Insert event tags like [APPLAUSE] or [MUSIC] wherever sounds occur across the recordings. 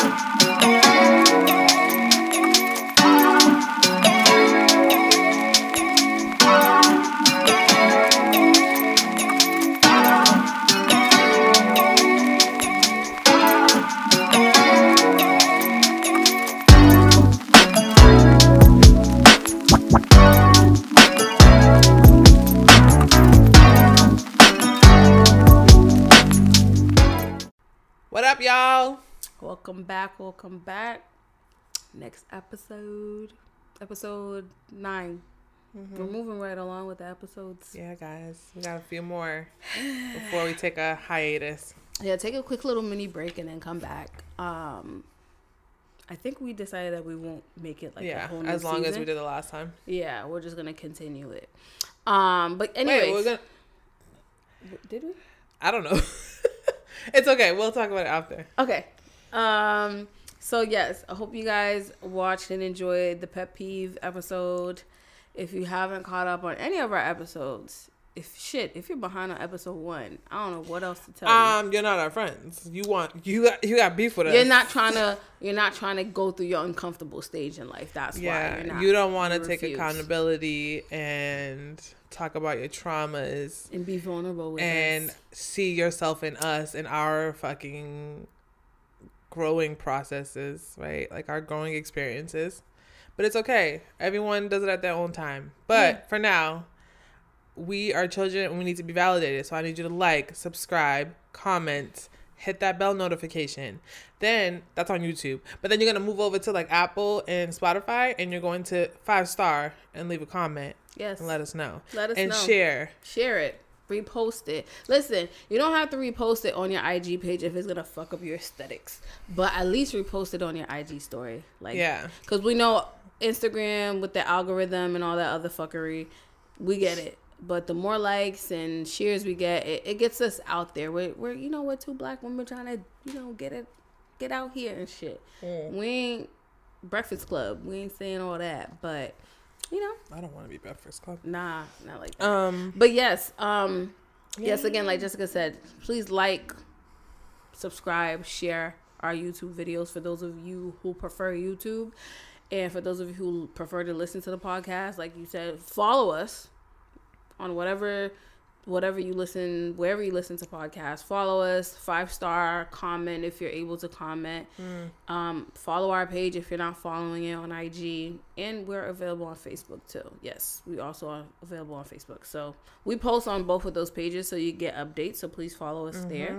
Y'all? Back. Welcome back. Next episode, episode 9 we We're moving right along with the episodes. Yeah, guys, we got a few more before we take a hiatus. Yeah, take a quick little mini break and then come back. Um, I think we decided that we won't make it like a yeah, as long as we did the last time. Yeah, we're just gonna continue it. Um, but anyway, we're gonna. did we? I don't know. [LAUGHS] it's okay. We'll talk about it after. Okay. Um. So yes, I hope you guys watched and enjoyed the pet peeve episode. If you haven't caught up on any of our episodes, if shit, if you're behind on episode one, I don't know what else to tell you. Um, you're not our friends. You want you got you got beef with us. You're not trying to. You're not trying to go through your uncomfortable stage in life. That's why Yeah, you're not. you don't want to take refuse. accountability and talk about your traumas and be vulnerable with and us. see yourself in us in our fucking growing processes, right? Like our growing experiences. But it's okay. Everyone does it at their own time. But Yeah. for now, we are children and we need to be validated. So I need you to like, subscribe, comment, hit that bell notification. Then that's on YouTube. But then you're gonna move over to like Apple and Spotify and you're going to five star and leave a comment Yes. and let us know. Let us and know. share. Share it. Repost it. Listen, you don't have to repost it on your IG page if it's gonna fuck up your aesthetics, but at least repost it on your IG story. Like, Yeah. because we know Instagram with the algorithm and all that other fuckery, we get it. But the more likes and shares we get, it, it gets us out there. We're, we're you know we're two black women trying to you know get it get out here and shit. Mm. We ain't Breakfast Club. We ain't saying all that, but you know, I don't want to be Breakfast Club. nah, not like that. Um But yes, um, yes, again, like Jessica said, please like, subscribe, share our YouTube videos for those of you who prefer YouTube. And for those of you who prefer to listen to the podcast, like you said, follow us on whatever whatever you listen wherever you listen to podcasts follow us five star comment if you're able to comment. Um, follow our page if you're not following it on ig and we're available on facebook too. Yes we also are available on facebook. So we post on both of those pages so you get updates. So please follow us there.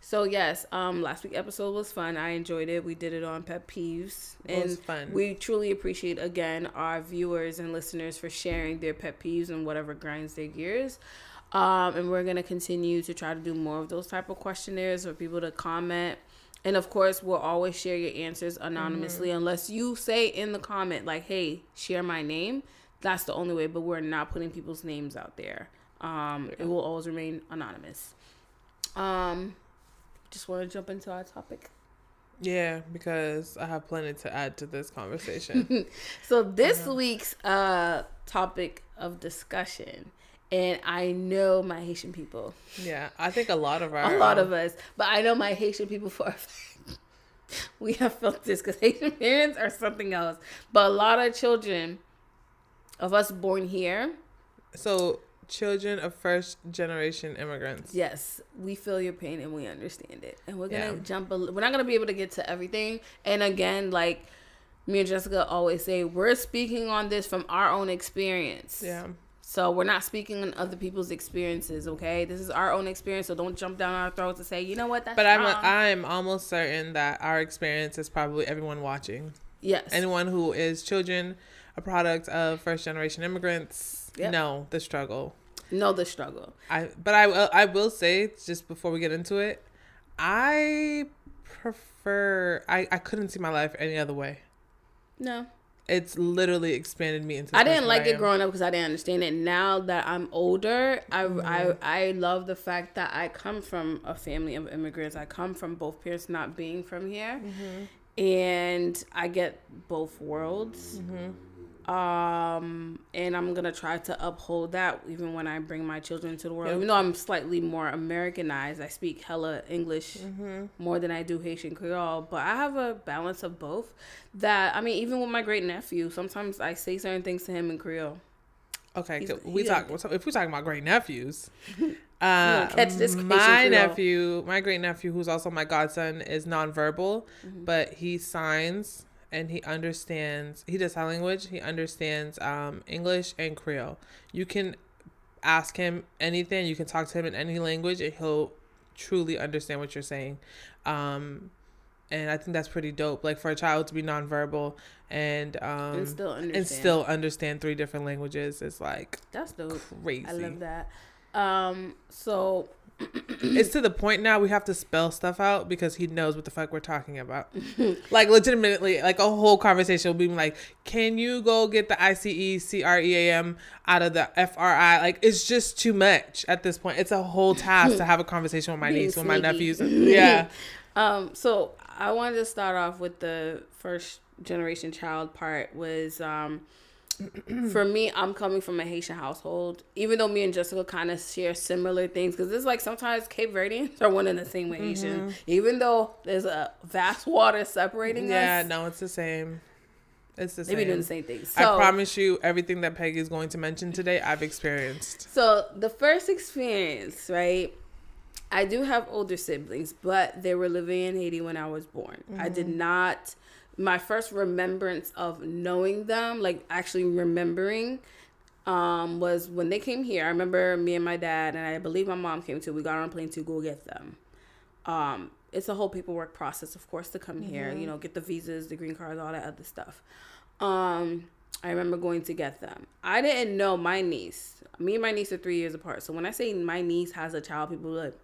So yes um last week episode was fun. I enjoyed it. We did it on pet peeves. It and was fun. we truly appreciate again our viewers and listeners for sharing their pet peeves and whatever grinds their gears um, and we're gonna continue to try to do more of those type of questionnaires for people to comment. And of course, we'll always share your answers anonymously unless you say in the comment like, "Hey, share my name." That's the only way. But we're not putting people's names out there. Um, It will always remain anonymous. Um, just want to jump into our topic. Yeah, because I have plenty to add to this conversation. [LAUGHS] So this week's uh topic of discussion, and I know my Haitian people. yeah, I think a lot of our a lot um, of us, but I know my Haitian people for a fact. [LAUGHS] We have felt this because Haitian parents are something else. But a lot of children of us born here, so children of first generation immigrants. yes, we feel your pain and we understand it. And we're gonna Yeah. jump. A, we're not gonna be able to get to everything. And again, like me and Jessica always say, we're speaking on this from our own experience. Yeah. So we're not speaking on other people's experiences, okay? This is our own experience, so don't jump down our throats and say, you know what, that's But I'm wrong. I'm almost certain that our experience is probably everyone watching. yes, Anyone who is children, a product of first generation immigrants, Yep. know the struggle. know the struggle. I but I will I will say just before we get into it, I prefer I I couldn't see my life any other way. No, It's literally expanded me into. I didn't like I it am. growing up because I didn't understand it. Now that I'm older, I, Mm-hmm. I I love the fact that I come from a family of immigrants. I come from both parents not being from here, Mm-hmm. and I get both worlds. Mm-hmm. Um, and I'm gonna try to uphold that even when I bring my children into the world. Yep. Even though I'm slightly more Americanized, I speak hella English more than I do Haitian Creole. But I have a balance of both. That I mean, even with my great nephew, sometimes I say certain things to him in Creole. Okay, we talk. If we're talking about great nephews, [LAUGHS] [LAUGHS] uh, catch this my nephew, my great nephew, who's also my godson, is nonverbal, Mm-hmm. but he signs and he understands. He does sign language. He understands um, English and Creole. You can ask him anything. You can talk to him in any language, and he'll truly understand what you're saying. Um, and I think that's pretty dope. Like for a child to be nonverbal and um, and still understand. and still understand three different languages is like that's dope. crazy. I love that. Um, so It's to the point now we have to spell stuff out because he knows what the fuck we're talking about. [LAUGHS] like legitimately, like a whole conversation will be like, "Can you go get the I C E C R E A M out of the F R I?" Like it's just too much at this point. It's a whole task to have a conversation with my [LAUGHS] niece, with my nephews. [LAUGHS] Yeah, Um, so I wanted to start off with the first generation child part was um for me, I'm coming from a Haitian household. Even though me and Jessica kind of share similar things, because it's like sometimes Cape Verdeans are one and the same with mm-hmm. Haitians. Even though there's a vast water separating yeah. us, Yeah, No, it's the same. It's the they be same. doing the same thing. I promise you, everything that Peggy is going to mention today, I've experienced. So the first experience, right? I do have older siblings, but they were living in Haiti when I was born. I did mm-hmm. not. My first remembrance of knowing them, like actually remembering, um, was when they came here. I remember me and my dad, and I believe my mom came too. We got on a plane to go get them. Um, it's a whole paperwork process, of course, to come here. You know, get the visas, the green cards, all that other stuff. Um, I remember going to get them. I didn't know my niece. Me and my niece are three years apart. So when I say my niece has a child, people like,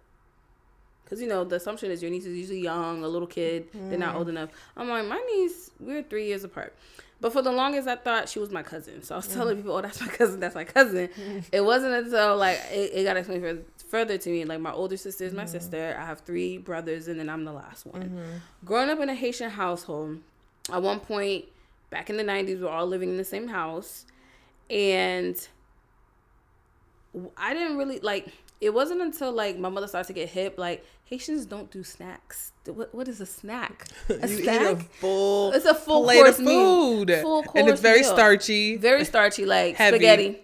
because you know the assumption is your niece is usually young, a little kid. They're not mm. old enough. I'm like, my niece, we're three years apart. But for the longest, I thought she was my cousin. So I was telling mm. people, "Oh, that's my cousin. That's my cousin." [LAUGHS] It wasn't until like it, it got explained further, further to me. Like my older sister is my mm-hmm. sister. I have three brothers, and then I'm the last one. Mm-hmm. Growing up in a Haitian household, at one point back in the '90s, we're all living in the same house, and I didn't really like. It wasn't until like my mother started to get hip. Like Haitians don't do snacks. What what is a snack? [LAUGHS] A you snack? eat a full It's a full course of meal. food, Full and it's very meal. starchy. Very starchy, like Heavy. spaghetti.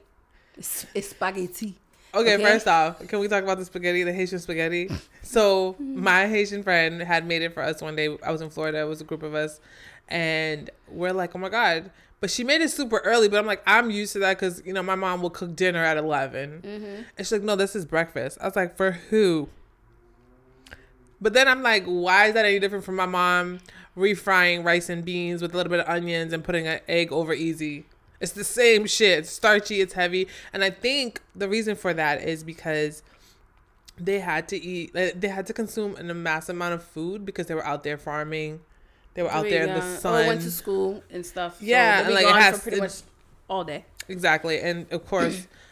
It's, it's spaghetti. Okay, Okay. first off, can we talk about the spaghetti, the Haitian spaghetti? [LAUGHS] So my Haitian friend had made it for us one day. I was in Florida. It was a group of us, and we're like, "Oh my god!" But she made it super early. But I'm like, I'm used to that because you know my mom will cook dinner at 11, mm-hmm. and she's like, "No, this is breakfast." I was like, "For who?" But then I'm like, why is that any different from my mom refrying rice and beans with a little bit of onions and putting an egg over easy? It's the same shit. It's starchy, it's heavy. And I think the reason for that is because they had to eat, they had to consume an massive amount of food because they were out there farming. They were out there in the sun. Or went to school and stuff. Yeah, they'll and, like, it has pretty much all day. Exactly. And of course, [CLEARS THROAT]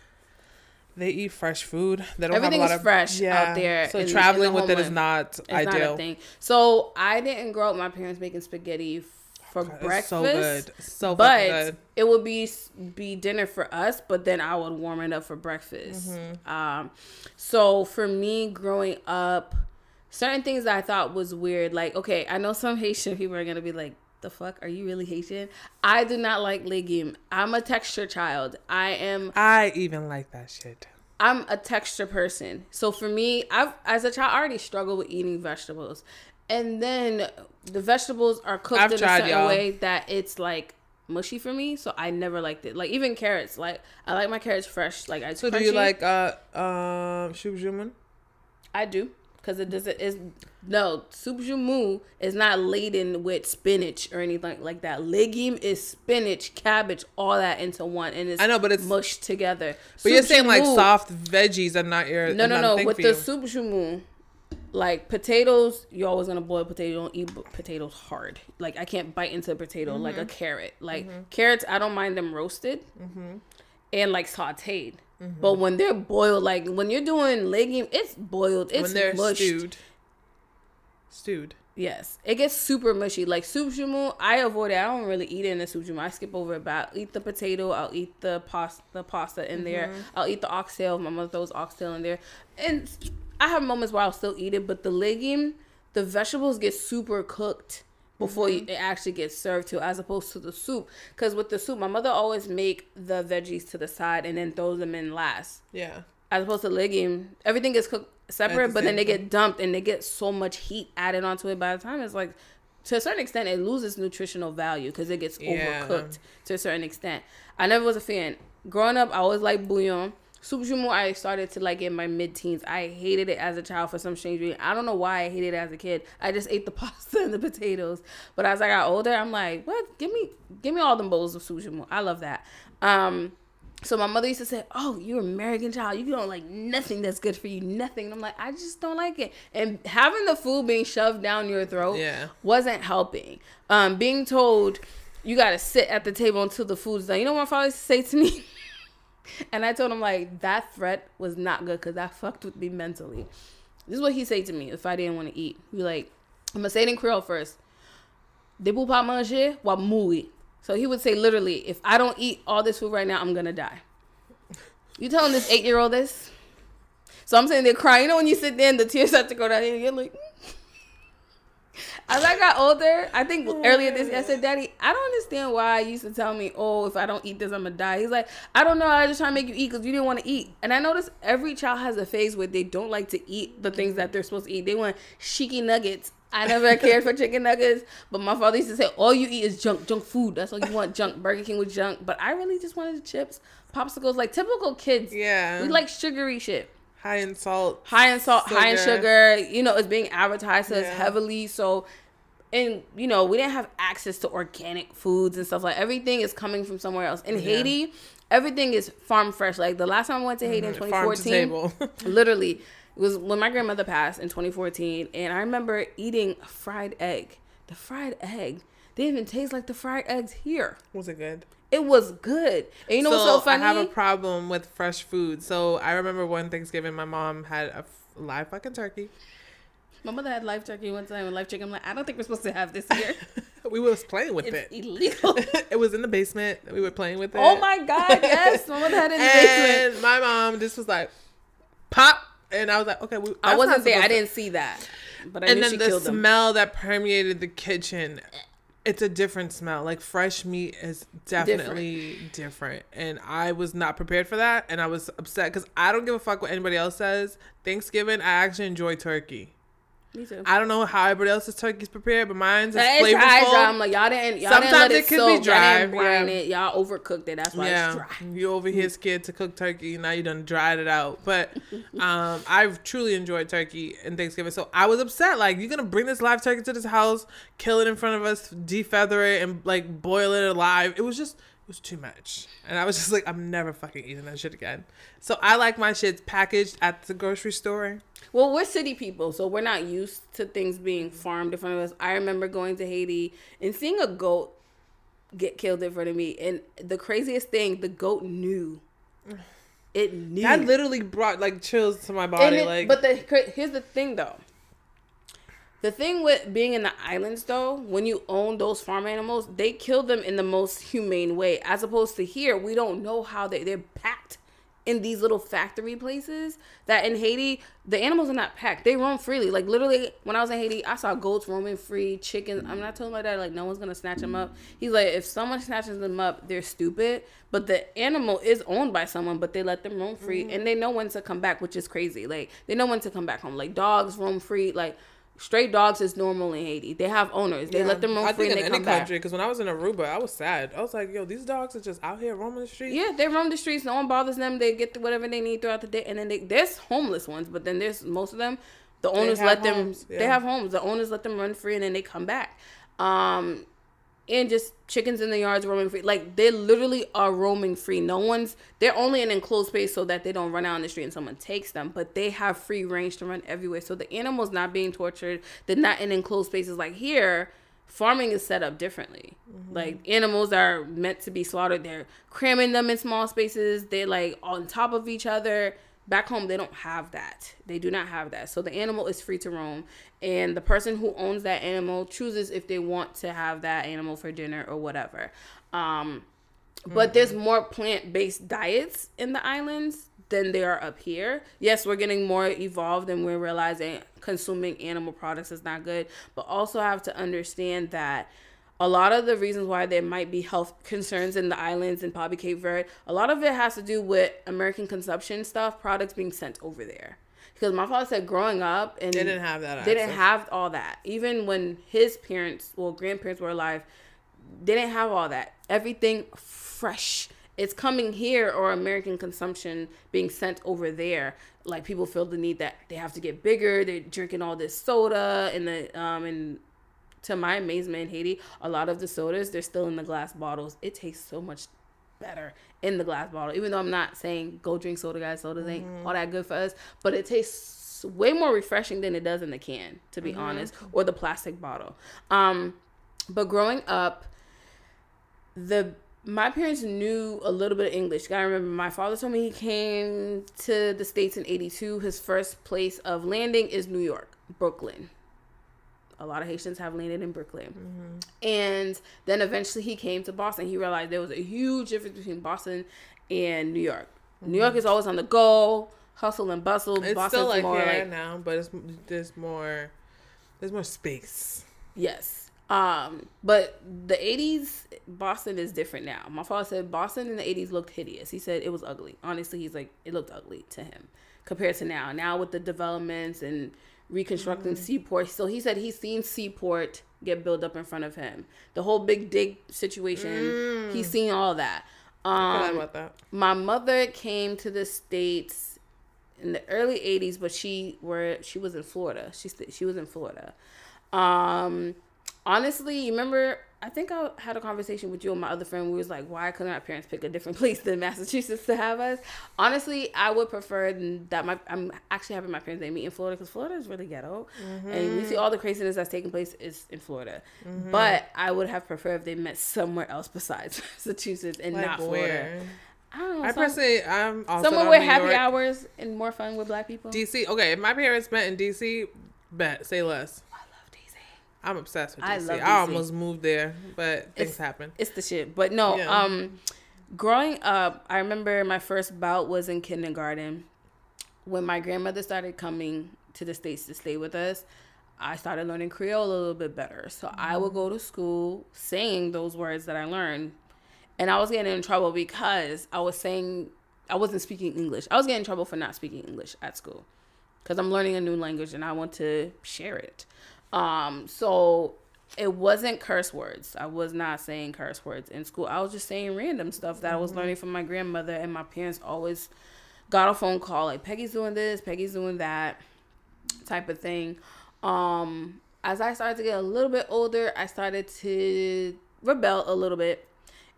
they eat fresh food. They don't Everything have a lot is of fresh yeah. out there So in- in traveling the with it is not It's ideal. not thing. So I didn't grow up. My parents making spaghetti for It's breakfast. so good. So but good. it would be be dinner for us, but then I would warm it up for breakfast. Mm-hmm. Um, so for me, growing up, certain things that I thought was weird, like okay, I know some Haitian people are gonna be like, "The fuck, are you really Haitian?" I do not like legume. I'm a texture child. I am. I even like that shit. I'm a texture person. So for me, I've as a child I already struggled with eating vegetables. And then the vegetables are cooked I've in tried, a certain y'all. way that it's like mushy for me, so I never liked it. Like even carrots, like I like my carrots fresh. Like I So do you like uh um soup joumou? I do because it doesn't is no soup joumou is not laden with spinach or anything like that. Legume is spinach, cabbage, all that into one, and it's I know, but it's mushed together. but you're Soup saying like soft veggies are not your No, no, no. With the you. soup joumou, like potatoes, you're always gonna boil potato. You don't eat potatoes hard. Like I can't bite into a potato like Mm-hmm. a carrot. Like carrots, I don't mind them roasted Mm-hmm. and like sautéed. Mm-hmm. But when they're boiled, like when you're doing legume, it's boiled. It's when they're mushed. stewed. Stewed. Yes, it gets super mushy. Like soup joumou, I avoid it. I don't really eat it in the soup joumou. I skip over it. But I'll eat the potato. I'll eat the pasta, the pasta in there. Mm-hmm. I'll eat the oxtail. My mother throws oxtail in there, and I have moments where I'll still eat it. But the legume, the vegetables get super cooked before you, mm-hmm. it actually gets served to, as opposed to the soup. Because with the soup, my mother always make the veggies to the side and then throws them in last Yeah. as opposed to legume, everything gets cooked separate, the but then they time. get dumped and they get so much heat added onto it. By the time it's like, to a certain extent, it loses nutritional value because it gets Yeah. overcooked to a certain extent. I never was a fan. Growing up, I always liked bouillon. Joumou, I started to like in my mid teens. I hated it as a child for some strange reason. I don't know why I hated it as a kid. I just ate the [LAUGHS] pasta and the potatoes. But as I got older, I'm like, what? Give me, give me all them bowls of joumou. I love that. Um, so my mother used to say, "Oh, you're an American child. You don't like nothing that's good for you. Nothing." And I'm like, I just don't like it. And having the food being shoved down your throat Yeah. wasn't helping. Um, being told you got to sit at the table until the food's done. You know what my father used to say to me? [LAUGHS] and I told him like that threat was not good because that fucked with me mentally. This is what he said to me if I didn't want to eat. He like, I'm gonna say it in Creole first. De pou pas manger, wa mouri. So he would say literally, if I don't eat all this food right now, I'm gonna die. You telling this eight year old this? So I'm sitting there crying. You know when you sit there and the tears start to go down, and you're like. As I got older, I think oh, earlier this year, I said, Daddy, I don't understand why you used to tell me, oh, if I don't eat this, I'm gonna die. He's like, I don't know. I just trying to make you eat because you didn't want to eat. And I notice every child has a phase where they don't like to eat the things that they're supposed to eat. They want cheeky nuggets. I never [LAUGHS] cared for chicken nuggets, but my father used to say, all you eat is junk, junk food. That's all you want, junk. Burger King with junk. But I really just wanted chips, popsicles, like typical kids. Yeah. We like sugary shit high in salt. high in salt, high in Sugar. sugar. You know, it's being advertised to us Yeah. heavily. So, and you know, we didn't have access to organic foods and stuff like. Everything is coming from somewhere else. In Haiti, everything is farm fresh. Like the last time I went to Haiti in Mm-hmm. To 2014, [LAUGHS] literally it was when my grandmother passed in 2014, and I remember eating a fried egg. The fried egg didn't even taste like the fried eggs here. Was it good? It was good. And you know what's so funny? I have a problem with fresh food. So I remember one Thanksgiving, my mom had a f- live fucking turkey. my mother had live turkey one time and live chicken. I'm like, I don't think we're supposed to have this [LAUGHS] here. We was playing with it's it. illegal. [LAUGHS] it was in the basement. We were playing with oh it. Oh my god, yes. My mother had it in the basement. And my mom just was like, pop. And I was like, okay. We, I wasn't there. I didn't see that. But I And knew then she the killed them. smell that permeated the kitchen. It's a different smell. Like fresh meat is definitely different. And I was not prepared for that. And I was upset because I don't give a fuck what anybody else says. Thanksgiving, I actually enjoy turkey. Me too. I don't know how everybody else's turkey's prepared, but mine's is It's flavorful. dry, dry. I'm like, y'all didn't, y'all didn't let it, it could be soak. Y'all didn't brine yeah. it. Y'all overcooked it. That's why yeah, it's dry. you over here scared to cook turkey. Now you done dried it out. But [LAUGHS] um, I've truly enjoyed turkey and Thanksgiving. So I was upset. Like you're gonna bring this live turkey to this house, kill it in front of us, defeather it, and like boil it alive. It was just it was too much. And I was just like, I'm never fucking eating that shit again. So I like my shit packaged at the grocery store. Well, we're city people, so we're not used to things being farmed in front of us. I remember going to Haiti and seeing a goat get killed in front of me. And the craziest thing, the goat knew. [SIGHS] It knew. That literally brought like chills to my body. it- like, but the here's the thing though. The thing with being in the islands though, when you own those farm animals, they kill them in the most humane way. As opposed to here, we don't know how they they're packed in these little factory places. That in Haiti, the animals are not packed; they roam freely. Like literally, when I was in Haiti, I saw goats roaming free, chickens. I'm not telling my dad like no one's gonna snatch them up. He's like, if someone snatches them up, they're stupid. But the animal is owned by someone, but they let them roam free, and mm-hmm. they know when to come back, which is crazy. Like they know when to come back home. Like dogs roam free. Like straight dogs is normal in Haiti. They have owners. They let them roam I free think and in they any come back. country, because when I was in Aruba, I was sad. I was like, yo, these dogs are just out here roaming the streets. Yeah, they roam the streets. No one bothers them. They get whatever they need throughout the day, and then they, there's homeless ones, but then there's most of them. The owners let them. homes, They have homes. The owners let them run free, and then they come back. Um, and just chickens in the yards roaming free. Like they literally are roaming free. No one's. They're only in enclosed space so that they don't run out on the street and someone takes them. But they have free range to run everywhere. So the animals not being tortured. They're not in enclosed spaces like here. Farming is set up differently. Mm-hmm. Like animals are meant to be slaughtered. They're cramming them in small spaces. They're like on top of each other. Back home they don't have that. They do not have that. So the animal is free to roam. And the person who owns that animal chooses if they want to have that animal for dinner or whatever. Um, but mm-hmm. there's more plant-based diets in the islands than they are up here. Yes we're getting more evolved and we're realizing consuming animal products is not good but also have to understand that a lot of the reasons why there might be health concerns in the islands and probably Cape Verde, a lot of it has to do with American consumption stuff, products being sent over there. Because my father said growing up and they didn't have that. They didn't have all that. Even when his parents, well, grandparents were alive, they didn't have all that. Everything fresh. It's coming here or American consumption being sent over there. Like people feel the need that they have to get bigger. They're drinking all this soda and the um and to my amazement in Haiti, a lot of the sodas they're still in the glass bottles. It tastes so much better in the glass bottle. Even though I'm not saying go drink soda, guys. Sodas ain't mm-hmm. all that good for us, but it tastes way more refreshing than it does in the can, to be mm-hmm. honest, or the plastic bottle. Um, but growing up, the my parents knew a little bit of English. Gotta remember, my father told me he came to the States in 82. His first place of landing is New York, Brooklyn a lot of Haitians have landed in Brooklyn. Mm-hmm. And then eventually he came to Boston. He realized there was a huge difference between Boston and New York. Mm-hmm. New York mm-hmm. is always on the go, hustle and bustle. It's Boston's still like more like, now, but it's there's more there's more space. Yes. Um, but the 80s Boston is different now. My father said Boston in the 80s looked hideous. He said it was ugly. Honestly, he's like it looked ugly to him compared to now. Now with the developments and reconstructing mm. Seaport. So he said he's seen Seaport get built up in front of him. The whole big dig situation, mm. he's seen all that. Um, about that. My mother came to the states in the early '80s, but she were she was in Florida. She she was in Florida. Um, honestly, you remember I think I had a conversation with you and my other friend. We was like, why couldn't our parents pick a different [LAUGHS] place than Massachusetts to have us? Honestly, I would prefer that my I'm actually having my parents they meet in Florida because Florida is really ghetto, mm-hmm. and we see all the craziness that's taking place is in Florida. Mm-hmm. But I would have preferred if they met somewhere else besides [LAUGHS] Massachusetts and like not Florida. I don't know. I some, personally, I'm also somewhere where happy York. hours and more fun with black people. DC. Okay, if my parents met in DC, bet say less. I'm obsessed with DC. I, love DC. I almost moved there, but things it's, happen. It's the shit. But no, yeah. um growing up, I remember my first bout was in kindergarten when my grandmother started coming to the states to stay with us. I started learning Creole a little bit better. So mm-hmm. I would go to school saying those words that I learned. And I was getting in trouble because I was saying I wasn't speaking English. I was getting in trouble for not speaking English at school because I'm learning a new language and I want to share it. Um, so it wasn't curse words. I was not saying curse words in school. I was just saying random stuff that I was learning from my grandmother, and my parents always got a phone call like Peggy's doing this, Peggy's doing that, type of thing. Um, as I started to get a little bit older, I started to rebel a little bit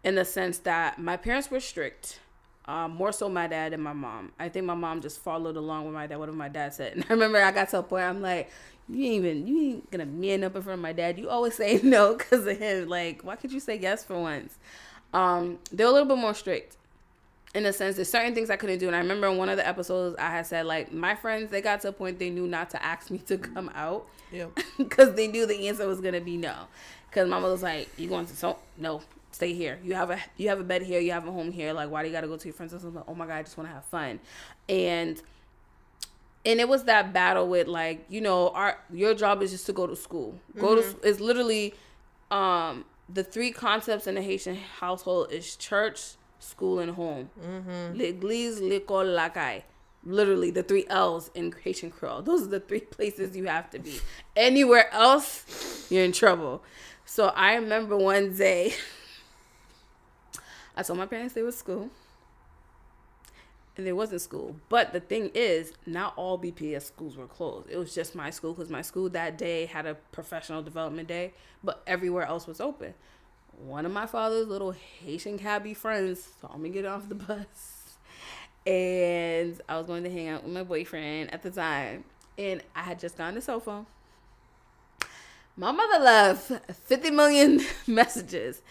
in the sense that my parents were strict. Um, more so my dad and my mom. I think my mom just followed along with my dad, whatever my dad said. [LAUGHS] And I remember I got to a point I'm like, you ain't even you ain't gonna man up in front of my dad. You always [LAUGHS] say no because of him. Like, why could you say yes for once? Um, they're a little bit more strict in the sense there's certain things I couldn't do. And I remember in one of the episodes I had said like my friends they got to a point they knew not to ask me [LAUGHS] to come out. Yeah. [LAUGHS] Because they knew the answer was gonna be no. Because mama was like, "You going to so no." Stay here. You have a you have a bed here. You have a home here. Like, why do you gotta go to your friends' house? Like, oh my god, I just want to have fun. And and it was that battle with like you know our your job is just to go to school. Go mm-hmm. to it's literally um the three concepts in the haitian household is church school and home. Mm-hmm. l'église l'école la caille. Literally the three l's in haitian creole. Those are the three [LAUGHS] places you have to be. Anywhere else you're in trouble. So i remember one day [LAUGHS] i told my parents they were school and there wasn't school. But the thing is, not all BPS schools were closed. It was just my school because my school that day had a professional development day, but everywhere else was open. One of my father's little Haitian cabbie friends saw me get off the [LAUGHS] bus, and I was going to hang out with my boyfriend at the time, and I had just gotten a cell phone. My mother left 50 million [LAUGHS] messages.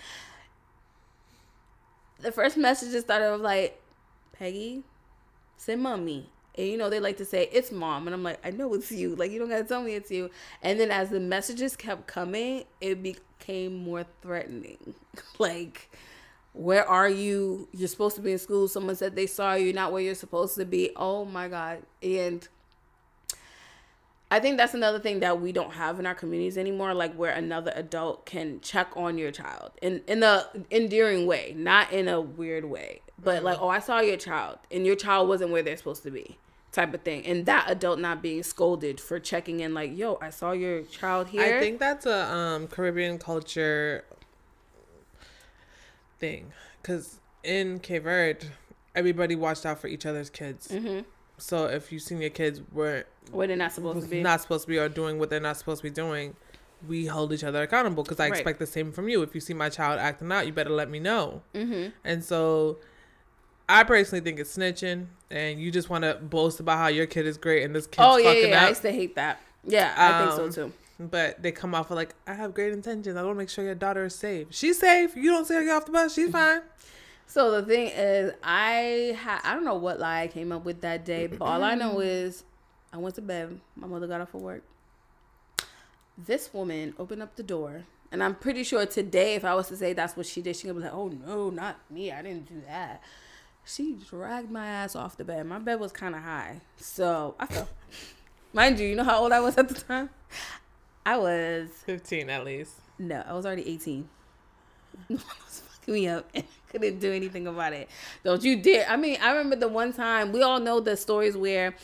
The first messages started with like, Peggy, Say, Mommy, And you know, they like to say, it's mom. And I'm like, I know it's you. Like, you don't gotta tell me it's you. And then as the messages kept coming, it became more threatening. [LAUGHS] like, where are you? You're supposed to be in school. Someone said they saw you, not where you're supposed to be. Oh my God. And I think that's another thing that we don't have in our communities anymore, like where another adult can check on your child in in a endearing way, not in a weird way, but like, oh, I saw your child, and your child wasn't where they're supposed to be, type of thing, and that adult not being scolded for checking in, like, yo, I saw your child here. I think that's a um, Caribbean culture thing, because in Cape Verde, everybody watched out for each other's kids. hmm So if you seen your kids were Where they're not supposed to be. not supposed to be or doing what they're not supposed to be doing, we hold each other accountable because I Right. expect the same from you. If you see my child acting out, you better let me know. hmm And so I personally think it's snitching and you just want to boast about how your kid is great and this kid's Oh yeah, fucking yeah, I used to hate that. Yeah, I Um, think so too. But they come off with like, I have great intentions. I want to make sure your daughter is safe. She's safe. You don't see her get off the bus. She's fine. So the thing is, I ha- I don't know what lie I came up with that day, but all I know [CLEARS THROAT] is I went to bed. My mother got off of work. This woman opened up the door, and I'm pretty sure today, if I was to say that's what she did, she would be like, "Oh no, not me! I didn't do that." She dragged my ass off the bed. My bed was kind of high, so I fell. [LAUGHS] Mind you, you know how old I was at the time? I was 15 at least. no, I was already 18. [LAUGHS] was fucking me up couldn't do anything about it. Don't you dare. I mean, I remember the one time, we all know the stories where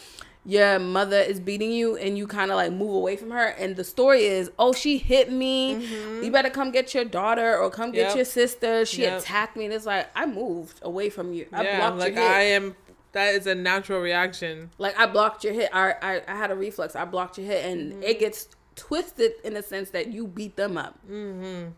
your mother is beating you and you kind of like move away from her. And the story is, oh, she hit me. You better come get your daughter or come get Yep. your sister. She Yep. attacked me. And it's like, I moved away from you. I yeah, blocked like your hit. I am. That is a natural reaction. Like I blocked your hit. I I, I had a reflex. I blocked your hit, and it gets twisted in the sense that you beat them up. Mm-hmm.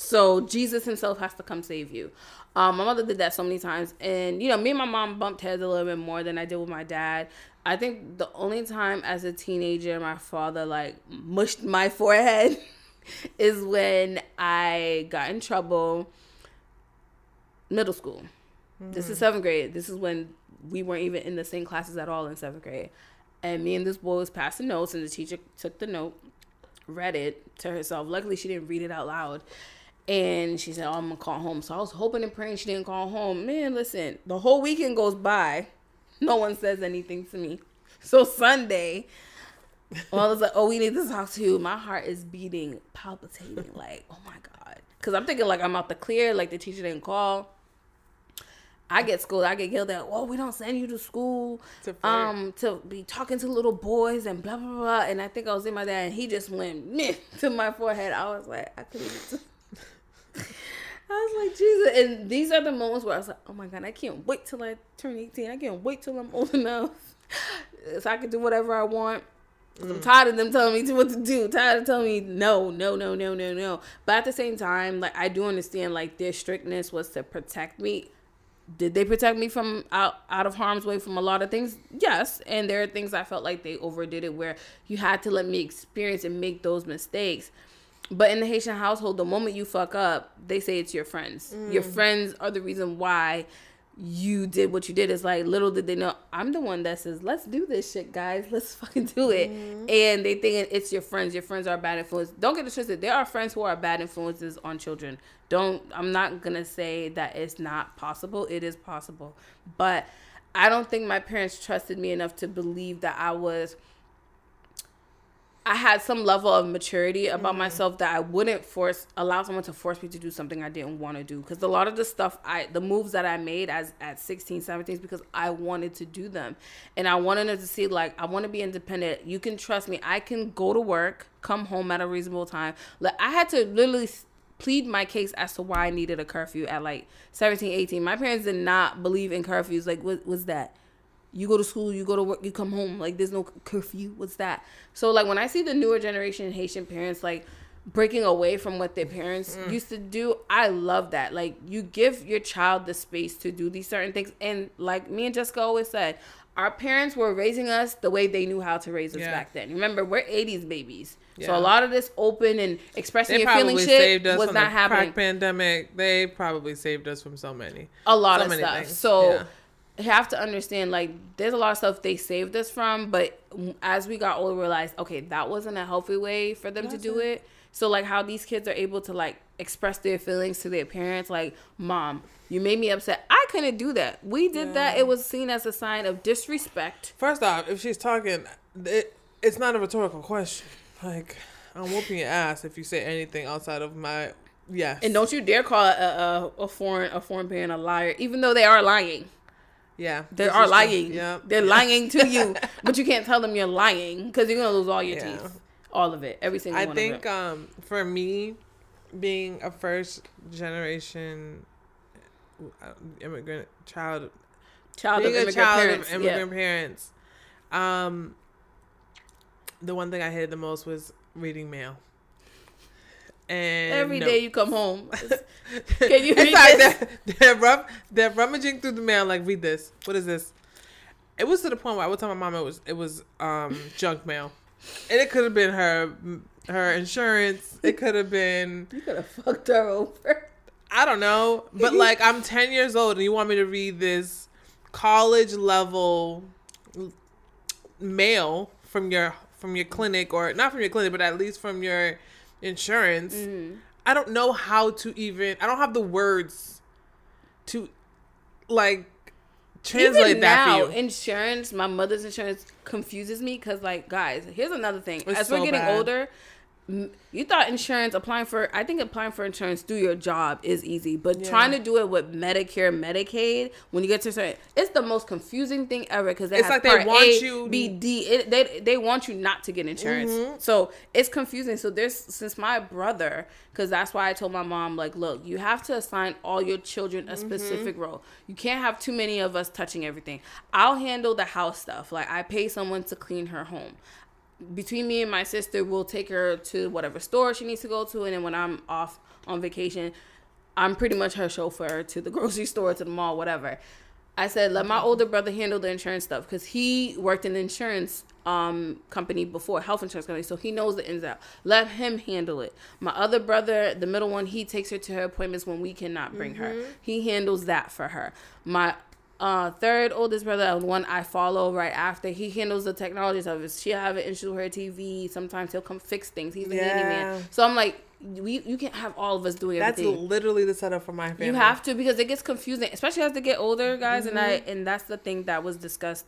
So Jesus Himself has to come save you. Um, my mother did that so many times, and you know, me and my mom bumped heads a little bit more than I did with my dad. I think the only time as a teenager my father like mushed my [LAUGHS] forehead [LAUGHS] is when I got in trouble middle school. This is seventh grade. This is when we weren't even in the same classes at all in seventh grade. And me and this boy was passing notes, and the teacher took the note, read it to herself. Luckily, she didn't read it out loud. And she said, Oh, I'm gonna call home. So I was hoping and praying she didn't call home. Man, listen, the whole weekend goes by. No one says anything to me. So Sunday, well, I was like, Oh, we need to talk to you. My heart is beating, palpitating, like, oh my God. Cause I'm thinking like I'm out the clear, like the teacher didn't call. I get schooled. I get yelled at. Oh, we don't send you to school, To um, to be talking to little boys and blah blah blah. And I think I was in my dad, and he just went [LAUGHS] meh to my forehead. I was like, I couldn't. I was like, Jesus. And these are the moments where I was like, oh my God, I can't wait till I turn 18. I can't wait till I'm old [LAUGHS] enough so I can do whatever I want. 'Cause I'm mm. tired of them telling me what to do. Tired of telling me no, no, no, no, no, no. But at the same time, like I do understand, like their strictness was to protect me. Did they protect me from out out of harm's way from a lot of things? Yes, and there are things I felt like they overdid it, where you had to let me experience and make those mistakes. But in the Haitian household, the moment you fuck up, they say it's your friends. Your mm. friends are the reason why you did what you did. It's like little did they know I'm the one that says, "Let's do this shit, guys. [LAUGHS] Let's fucking do it." Mm. And they think it's your friends. Your friends are bad influence. Don't get it twisted. There are friends who are bad influences on children. Don't. I'm not gonna say that it's not possible. It is possible, but I don't think my parents trusted me enough to believe that I was. I had some level of maturity about mm-hmm. myself that I wouldn't force allow someone to force me to do something I didn't want to do. Because a lot of the stuff I the moves that I made as at 16 17 is because I wanted to do them. And I wanted them to see like I want to be independent. You can trust me. I can go to work come home at a reasonable time. Like I had to literally plead my case as to why I needed a curfew at like 17 18 my parents did not believe in curfews. Like what was that you go to school, you go to work, you come home. Like there's no curfew. What's that? So like when I see the newer generation Haitian parents like breaking away from what their parents mm. used to do, I love that. Like you give your child the space to do these certain things. And like me and Jessica always said, our parents were raising us the way they knew how to raise us Yeah. back then. Remember, we're 80s babies. So a lot of this open and expressing They your feeling probably shit was from not the happening. pandemic. They probably saved us from so many. a lot so of many stuff. things. So Yeah. Have to understand like there's a lot of stuff they saved us from, but as we got older, we realized okay that wasn't a healthy way for them to do it. So like how these kids are able to like express their feelings to their parents, like mom, you made me upset. I couldn't do that. We did Yeah. that. It was seen as a sign of disrespect. First off, if she's talking, it, it's not a rhetorical question. Like, I'm whooping your ass if you say anything outside of my yes. And don't you dare call a, a, a foreign a foreign parent a liar, even though they are lying. Yeah, They this are lying. Yeah, They're yeah. lying to you, [LAUGHS] but you can't tell them you're lying because you're gonna lose all your Yeah. teeth, all of it, every single I one think um for me, being a first generation uh, immigrant child, Child of being a immigrant child parents. of immigrant parents, um, the one thing I hated the most was reading mail. And. Every no. day you come home. [LAUGHS] Can you It's read like this? They're, they're, rum, they're rummaging through the mail. Like, read this. What is this? It was to the point where I would tell my mom it was it was um, [LAUGHS] junk mail, and it could have been her her insurance. It could have been [LAUGHS] You could have fucked her over. I don't know, but like I'm 10 years old and you want me to read this college level mail from your from your clinic or not from your clinic, but at least from your insurance. Mm-hmm. I don't know how to even I don't have the words to like translate Even that now, for you. insurance, my mother's insurance confuses me because, like, guys, here's another thing. It's As we're getting bad. older, you thought insurance applying for, I think applying for insurance through your job is easy, but Yeah. trying to do it with Medicare, Medicaid, when you get to certain, it's the most confusing thing ever because they It's have like they want A, you- B, D. It, they they want you not to get insurance, Mm-hmm. so it's confusing. So there's since my brother, because that's why I told my mom like, look, you have to assign all your children a Mm-hmm. specific role. You can't have too many of us touching everything. I'll handle the house stuff. Like I pay someone to clean her home. Between me and my sister, we'll take her to whatever store she needs to go to, and then when I'm off on vacation, I'm pretty much her chauffeur to the [LAUGHS] grocery store, to the mall, whatever. I said, let my older brother handle the insurance stuff because he worked in an insurance um, company before, health insurance company, so he knows the ins and outs. Let him handle it. My other brother, the middle one, he takes her to her appointments when we cannot bring her. He handles that for her. My uh, third oldest brother, the one I follow right after, he handles the technology stuff. If she have an issue with her TV, sometimes he'll come fix things. He's a Yeah. handyman. So I'm like, we you can't have all of us doing it. That's everything. literally the setup for my family. You have to because it gets confusing, especially as they get older, guys. And I Mm-hmm. and that's the thing that was discussed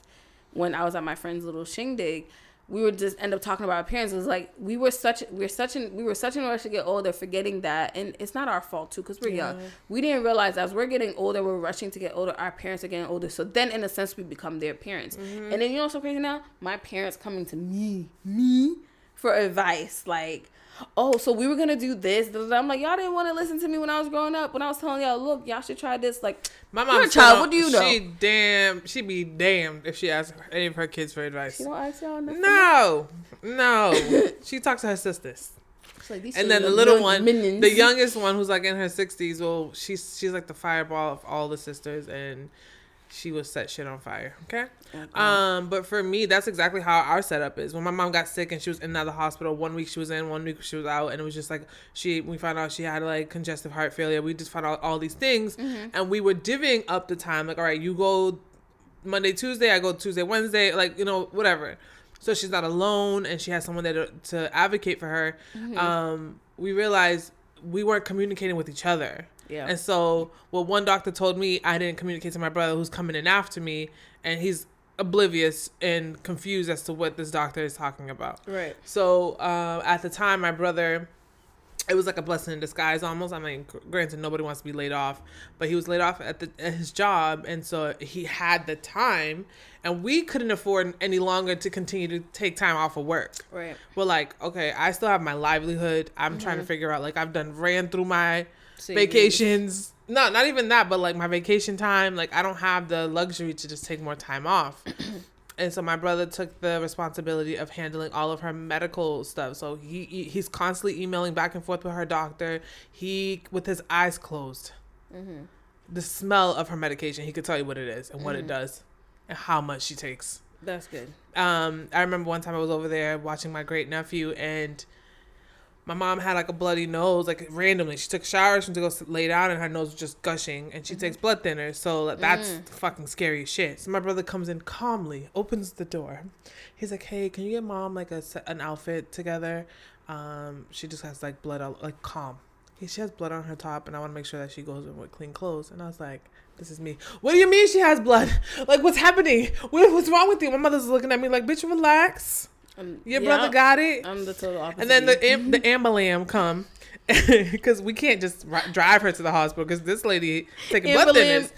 when I was at my friend's little shindig. We would just end up talking about our parents. It was like we were such we're such in we were such in a rush to get older, forgetting that, and it's not our fault too because we're young. We didn't realize as we're getting older, we're rushing to get older. Our parents are getting older, so then in a sense we become their parents. Mm-hmm. And then you know what's so crazy now? My parents coming to me, me for advice, like oh, so we were gonna do this. I'm like, y'all didn't want to listen to me when I was growing up. When I was telling y'all, look, y'all should try this. Like, My mom, child, what do you know? She damn, she be damned if she asks any of her kids for advice. you don't ask y'all nothing. No, no. [LAUGHS] she talks to her sisters. Like, these and then the little one, minions. the youngest one, who's like in her sixties. Well, she's she's like the fireball of all the sisters, and she will set shit on fire. Okay. Um, but for me, that's exactly how our setup is. When my mom got sick and she was in and out of the hospital, one week she was in, one week she was out, and it was just like she. We found out she had like congestive heart failure. We just found out all these things, and we were divvying up the time. Like, all right, you go Monday, Tuesday. I go Tuesday, Wednesday. Like, you know, whatever. So she's not alone, and she has someone there to, to advocate for her. Um, we realized we weren't communicating with each other. Yeah. And so, what one doctor told me, I didn't communicate to my brother who's coming in after me, and he's oblivious and confused as to what this doctor is talking about. right. So, uh, at the time, my brother, it was like a blessing in disguise almost. I mean, granted, nobody wants to be laid off, but he was laid off at, the, at his job, and so he had the time, and we couldn't afford any longer to continue to take time off of work. Right. Well, like, okay, I still have my livelihood. I'm trying to figure out, like, I've done ran through my Savings. vacations. No, not even that, but like my vacation time. Like, I don't have the luxury to just take more time off. [CLEARS THROAT] and so my brother took the responsibility of handling all of her medical stuff. So he he- he's constantly emailing back and forth with her doctor. He with his eyes closed. The smell of her medication, he could tell you what it is and what it does, and how much she takes That's good. um, I remember one time I was over there watching my great nephew, and my mom had like a bloody nose, like randomly. She took showers and to go lay down, and her nose was just gushing. And she takes blood thinners, so like, that's fucking scary shit. So my brother comes in calmly, opens the door. He's like, "Hey, can you get mom like a an outfit together? Um, she just has like blood, all, like calm. He, she has blood on her top, and I want to make sure that she goes in with clean clothes." And I was like. This is me. What do you mean she has blood? Like, what's happening? What, what's wrong with you? My mother's looking at me like, bitch, relax. Um, Your brother got it. I'm the total opposite. And then the am- the ambulance come [LAUGHS] because we can't just ri- drive her to the hospital because this lady taking blood thinners.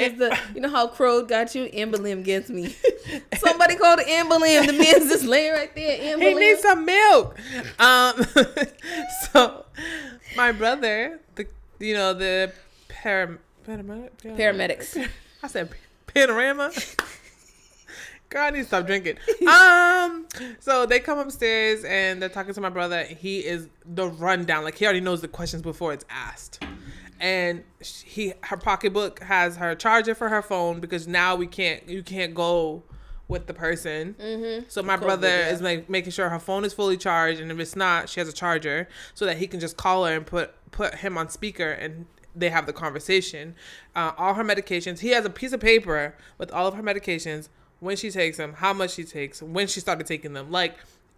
Is the [LAUGHS] you know how Crow got you. Amberlim gets me. [LAUGHS] Somebody called Amberlim. The man's just laying right there. He needs some milk. Um, so my brother, the you know the param- paramedic, Paramedics. I said panorama. Girl, I need to stop drinking. [LAUGHS] Um, so they come upstairs and they're talking to my brother. He is the rundown, like he already knows the questions before it's asked. And he, her pocketbook has her charger for her phone because now we can't, you can't go with the person. Mm-hmm. So my COVID, brother yeah. is like making sure her phone is fully charged, and if it's not, she has a charger so that he can just call her and put put him on speaker, and they have the conversation. Uh, all her medications. He has a piece of paper with all of her medications, when she takes them, how much she takes, when she started taking them. Like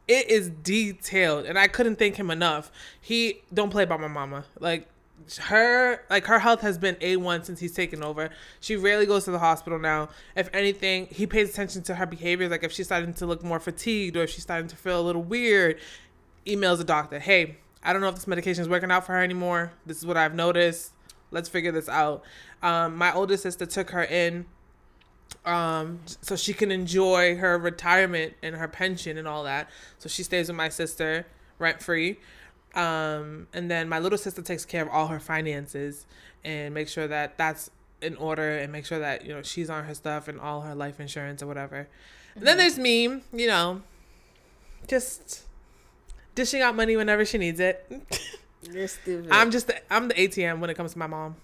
it is detailed, and I couldn't thank him enough. He don't play by my mama. Like her like her health has been a1 since he's taken over. She rarely goes to the hospital now. If anything he pays attention to her behaviors. Like if she's starting to look more fatigued or if she's starting to feel a little weird emails the doctor. Hey i don't know if this medication is working out for her anymore. This is what i've noticed. Let's figure this out. Um, my older sister took her in um, so she can enjoy her retirement and her pension and all that so she stays with my sister rent free um, and then my little sister takes care of all her finances and make sure that that's in order and make sure that you know she's on her stuff and all her life insurance or whatever. And then there's me, you know, just dishing out money whenever she needs it. [LAUGHS] You're stupid. I'm just the, I'm the ATM when it comes to my mom.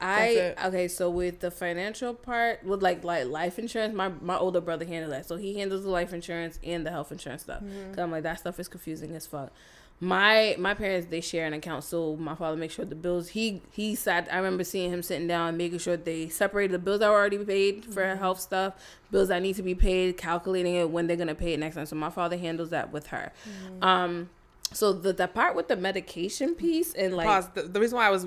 I okay. So with the financial part, with like like life insurance, my my older brother handles that. So he handles the life insurance and the health insurance stuff. Mm-hmm. Cause I'm like that stuff is confusing as fuck. My my parents they share an account, so my father makes sure the bills. He he sat. I remember seeing him sitting down, making sure they separated the bills that were already paid for Mm-hmm. health stuff, bills that need to be paid, calculating it when they're gonna pay it next time. So my father handles that with her. Mm-hmm. Um, so the the part with the medication piece and like Pause. The, the reason why I was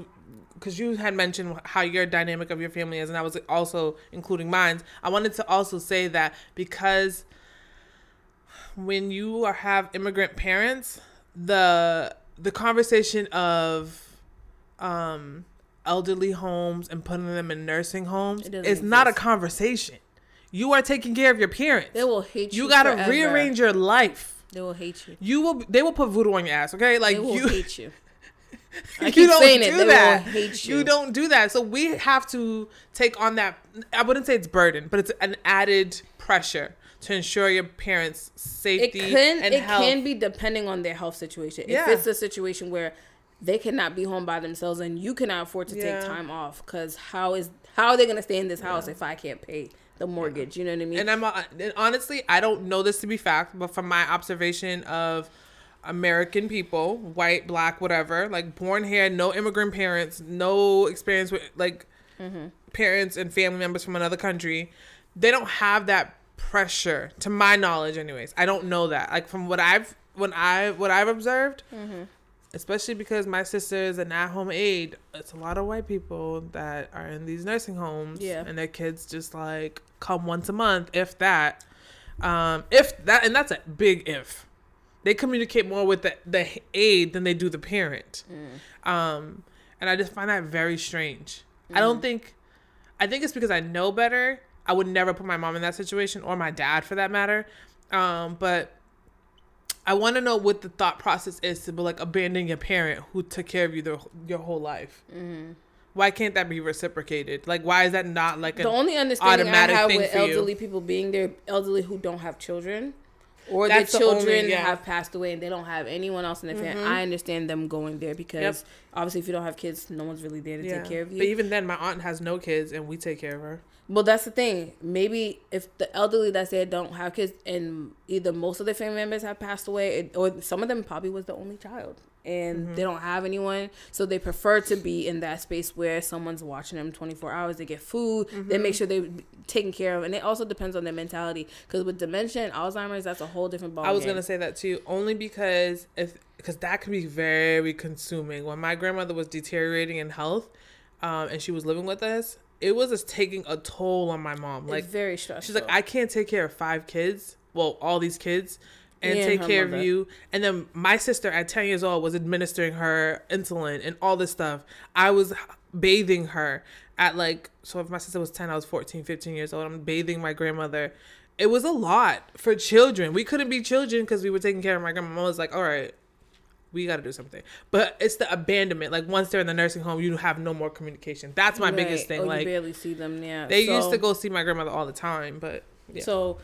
because you had mentioned how your dynamic of your family is, and I was also including mine. I wanted to also say that because when you are have immigrant parents, the the conversation of um elderly homes and putting them in nursing homes is not a conversation. You are taking care of your parents. they will hate you. you gotta forever. rearrange your life. They will hate you. You will. They will put voodoo on your ass. Okay, like They will you. hate you. I [LAUGHS] you don't saying do it. They that. will hate you. don't do that. So we have to take on that. I wouldn't say it's burden, but it's an added pressure to ensure your parents' safety. It can and it health. can be depending on their health situation. Yeah. If it's a situation where they cannot be home by themselves and you cannot afford to Yeah. take time off, because how is how are they gonna stay in this house if I can't pay the mortgage? You know what I mean? and I'm uh, and honestly, I don't know this to be fact, but from my observation of American people, white, black, whatever, like born here, no immigrant parents, no experience with like Mm-hmm. parents and family members from another country, they don't have that pressure, to my knowledge, anyways. I don't know that. Like from what I've when I what I've observed, Mm-hmm. especially because my sister is an at-home aide. It's a lot of white people that are in these nursing homes, Yeah. and their kids just like come once a month, if that. Um, if that, and that's a big if. They communicate more with the the aide than they do the parent, Mm. um, and I just find that very strange. I Mm. don't think. I think it's because I know better. I would never put my mom in that situation or my dad for that matter. Um, but I want to know what the thought process is to be like abandon your parent who took care of you the, your whole life. Mm-hmm. Why can't that be reciprocated? Like, why is that not like the only understanding I have with for you. elderly people being there, elderly who don't have children, or That's their the only- children yeah. have passed away and they don't have anyone else in their family. Mhm. I understand them going there because Yep. obviously, if you don't have kids, no one's really there to Yeah. take care of you. But even then, my aunt has no kids, and we take care of her. Well, that's the thing. Maybe if the elderly that's there don't have kids, and either most of the family members have passed away, or some of them probably was the only child, and Mm-hmm. they don't have anyone, so they prefer to be in that space where someone's watching them twenty four hours. They get food. They Mm-hmm. make sure they're taken care of, and it also depends on their mentality. Because with dementia and Alzheimer's, that's a whole different ball. I was gonna say that too, only because if because that can be very consuming. When my grandmother was deteriorating in health, um, and she was living with us, it was just taking a toll on my mom. like Like very stressful. she's like, I can't take care of five kids, well, all these kids, and And take care mother. of you. And then my sister at ten years old was administering her insulin and all this stuff. I was bathing her at like so if my sister was 10 i was 14 15 years old i'm bathing my grandmother it was a lot for children we couldn't be children because we were taking care of my grandma Mom was like all right we got to do something but it's the abandonment like once they're in the nursing home you have no more communication that's my biggest Right. Oh, thing you like barely see them. Yeah, they used to go see my grandmother all the time but yeah. So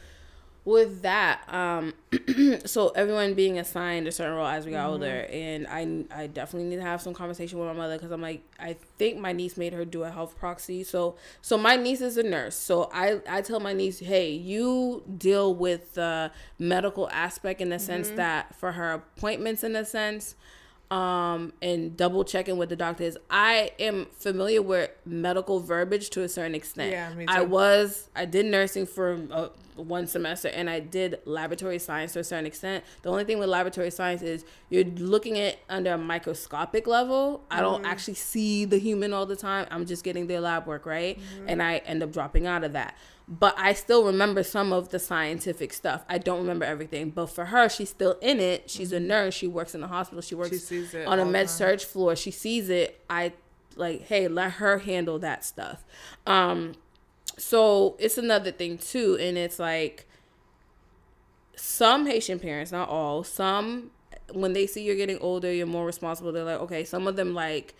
with that, um, [CLEARS THROAT] so everyone being assigned a certain role as we got Mm-hmm. older, and I I definitely need to have some conversation with my mother because I'm like I think my niece made her do a health proxy. So so my niece is a nurse, so I I tell my niece, hey, you deal with the medical aspect in the sense Mm-hmm. that for her appointments in a sense um and double checking with the doctors i am familiar with medical verbiage to a certain extent Yeah, me too. i was i did nursing for uh, one semester and i did laboratory science to a certain extent the only thing with laboratory science is you're looking at under a microscopic level i don't Mm-hmm. actually see the human all the time i'm just getting their lab work right Mm-hmm. and i end up dropping out of that but I still remember some of the scientific stuff. I don't remember everything, but for her, she's still in it. She's a nurse. She works in the hospital. She works Mm-hmm. She on a med time. surge floor. She sees it. I like, hey, let her handle that stuff. Um, so it's another thing too, and it's like some Haitian parents, not all, some when they see you're getting older, you're more responsible. They're like, okay, some of them like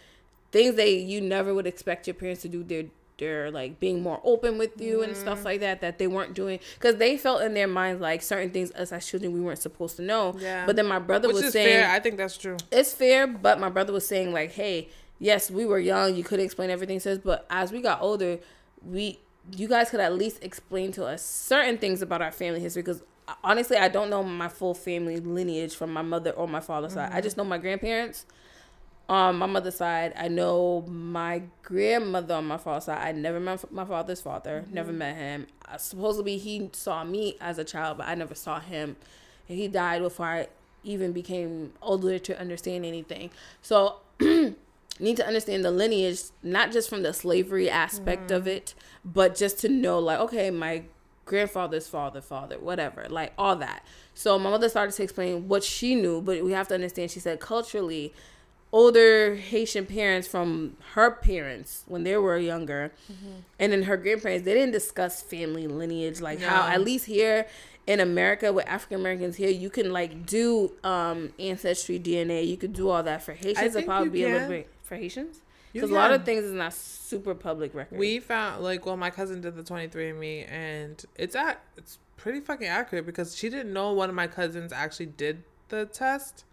things they you never would expect your parents to do. They're they're like being more open with you and Mm-hmm. stuff like that that they weren't doing because they felt in their minds like certain things us as children we weren't supposed to know. Yeah. But then my brother which was is saying fair i think that's true it's fair, but my brother was saying like, hey, yes, we were young, you couldn't explain everything to us, but as we got older, we you guys could at least explain to us certain things about our family history because honestly, I don't know my full family lineage from my mother or my father's side. I just know my grandparents. On my mother's side, I know my grandmother on my father's side. I never met my father's father. Never met him. Uh, supposedly, he saw me as a child, but I never saw him. And he died before I even became older to understand anything. So, [CLEARS THROAT] need to understand the lineage, not just from the slavery aspect of it, but just to know, like, okay, my grandfather's father, father, whatever, like all that. So my mother started to explain what she knew, but we have to understand. She said culturally, older Haitian parents from her parents when they were younger, and then her grandparents, they didn't discuss family lineage like how at least here in America with African Americans here, you can like do um ancestry DNA. You could do all that for Haitians. Think probably be a little bit for Haitians. Because a lot of things is not super public record. We found like well, my cousin did the 23andMe, and it's at it's pretty fucking accurate because she didn't know one of my cousins actually did the test,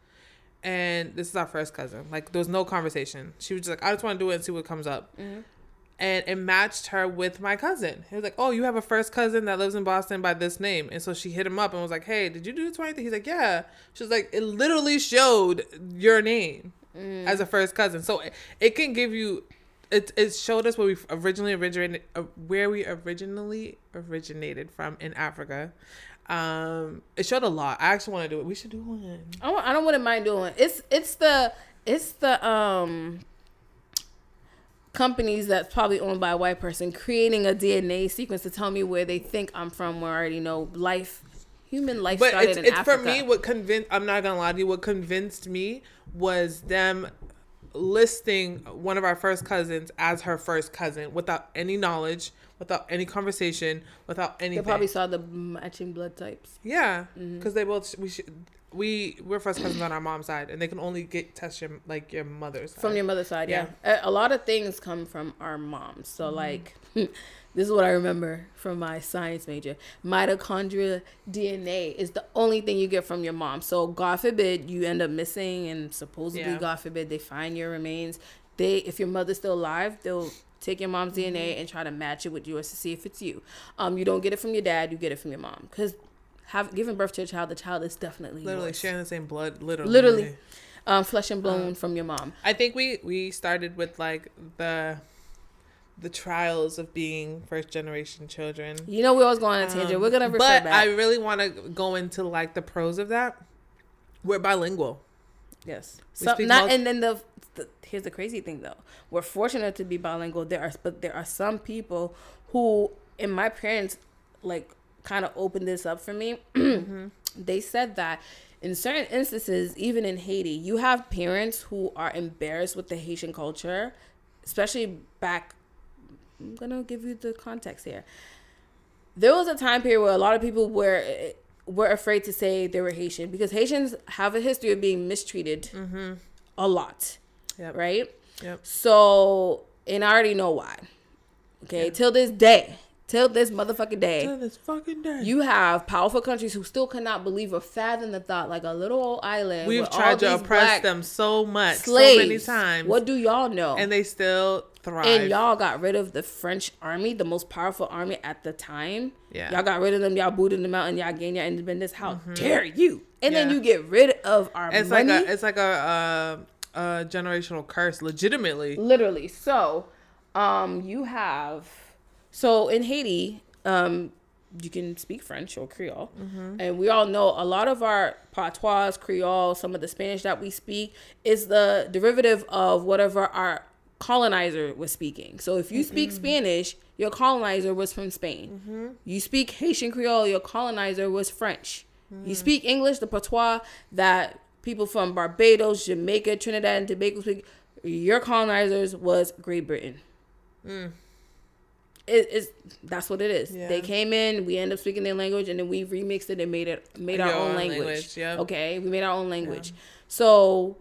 and this is our first cousin. Like there was no conversation. She was just like, I just want to do it and see what comes up, and it matched her with my cousin. He was like, Oh, you have a first cousin that lives in Boston by this name, and so she hit him up and was like, Hey, did you do the 23? He's like, Yeah. She was like, It literally showed your name as a first cousin, so it, it can give you it it showed us where we originally originated uh, where we originally originated from in Africa. Um, it showed a lot. I actually want to do it. We should do one. I don't, I don't wouldn't mind doing. It's it's the it's the um companies that's probably owned by a white person creating a DNA sequence to tell me where they think I'm from. Where I already know life, human life But started it's in it's Africa. for me. What convinced? I'm not gonna lie to you. What convinced me was them listing one of our first cousins as her first cousin without any knowledge, without any conversation, without any they probably saw the matching blood types. Yeah, Mm-hmm. because they both we should. we we're first cousins on our mom's side, and they can only get test your like your mother's side. from your mother's side. Yeah, A, a lot of things come from our moms. So like, [LAUGHS] this is what I remember from my science major. Mitochondria DNA is the only thing you get from your mom. So God forbid you end up missing, and supposedly Yeah. God forbid they find your remains. They, if your mother's still alive, they'll take your mom's Mm-hmm. DNA and try to match it with yours to see if it's you. Um, you don't get it from your dad, you get it from your mom because. Have giving birth to a child, the child is definitely literally yours. sharing the same blood. Literally, Literally. um, flesh and bone from your mom. I think we we started with like the the trials of being first generation children. You know we always go on a tangent. Um, We're gonna but back. I really want to go into like the pros of that. We're bilingual. yes. we So not mul- and then the, the here's the crazy thing though. We're fortunate to be bilingual. There are but there are some people who and my parents like kind of opened this up for me. Mm-hmm. [CLEARS THROAT] They said that in certain instances, even in Haiti, you have parents who are embarrassed with the Haitian culture, especially back. I'm gonna give you the context here. There was a time period where a lot of people were were afraid to say they were Haitian because Haitians have a history of being mistreated a lot, Yep. right? Yep. So, and I already know why. Okay, Yeah. till this day, till this motherfucking day, To this fucking day. you have powerful countries who still cannot believe or fathom the thought, like a little old island. We've tried to oppress them so much, slaves. so many times, What do y'all know? and they still thrive. And y'all got rid of the French army, the most powerful army at the time. Yeah. Y'all got rid of them. Y'all booted them out, and y'all gained your independence. How dare you? And then Mm-hmm. You get rid of our it's money. like a it's like a, uh, a generational curse, legitimately. literally. So, um, you have so in Haiti, um, you can speak French or Creole, and we all know a lot of our patois, Creole, some of the Spanish that we speak is the derivative of whatever our colonizer was speaking. So if you speak Spanish, your colonizer was from Spain. You speak Haitian Creole, your colonizer was French. You speak English, the patois that people from Barbados, Jamaica, Trinidad, and Tobago speak. Your colonizers was Great Britain. Mm. It is that's what it is. Yeah. They came in, we end up speaking their language, and then we remixed it and made it made our Your own own language. language. Okay, we made our own language. So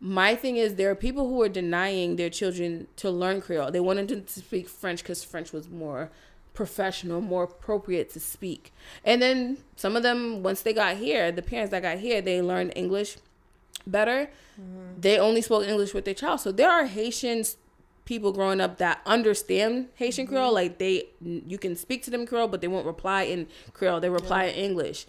my thing is there are people who are denying their children to learn Creole. They wanted them to speak French because French was more professional, more appropriate to speak. And then some of them, once they got here, the parents that got here, they learned English better. They only spoke English with their child. So there are Haitians people growing up that understand Haitian Creole. Like they, you can speak to them Creole, but they won't reply in Creole. They reply in English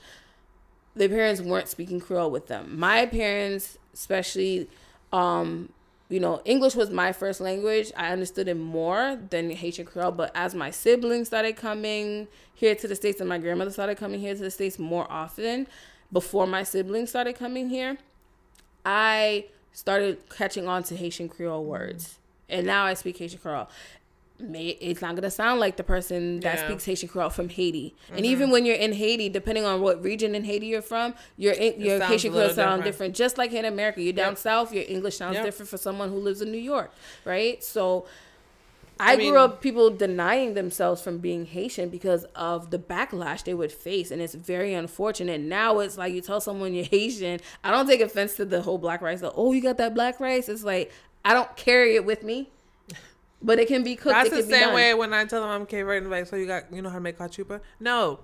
their parents weren't speaking Creole with them. My parents, especially, um, you know, English was my first language. I understood it more than Haitian Creole. But as my siblings started coming here to the States and my grandmother started coming here to the States more often, before my siblings started coming here, I started catching on to Haitian Creole words. And now I speak Haitian Creole. May, it's not gonna sound like the person that Yeah. speaks Haitian Creole from Haiti. And mm-hmm. even when you're in Haiti, depending on what region in Haiti you're from, your your Haitian Creole little sound different. different. Just like in America, you're down Yep. south, your English sounds Yep. different for someone who lives in New York, right? So. I, I mean- grew up people denying themselves from being Haitian because of the backlash they would face, and it's very unfortunate. Now it's like you tell someone you're Haitian. I don't take offense to the whole black rice. Like, oh, you got that black rice? It's like I don't carry it with me, but it can be cooked. That's it the same way when I tell them I'm Cape Verdean, like, so you got, you know how to make cachupa? No.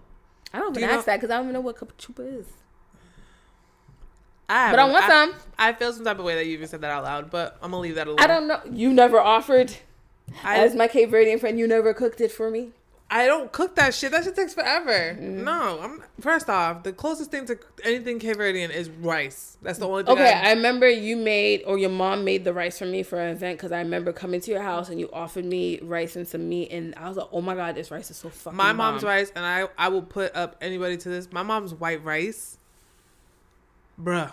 I don't Do even you ask know- that because I don't even know what cachupa is. I But I want some. I feel some type of way that you even said that out loud, but I'm gonna leave that alone. I don't know. You never offered I, as my Cape Verdean friend. You never cooked it for me. I don't cook that shit. That shit takes forever. Mm. No, I'm first off, the closest thing to anything Cape Verdean is rice. That's the only thing. Okay, I, I remember you made or your mom made the rice for me for an event because I remember coming to your house and you offered me rice and some meat and I was like, oh my god, this rice is so fucking. my mom's bomb. rice, and I I will put up anybody to this. My mom's white rice, bruh.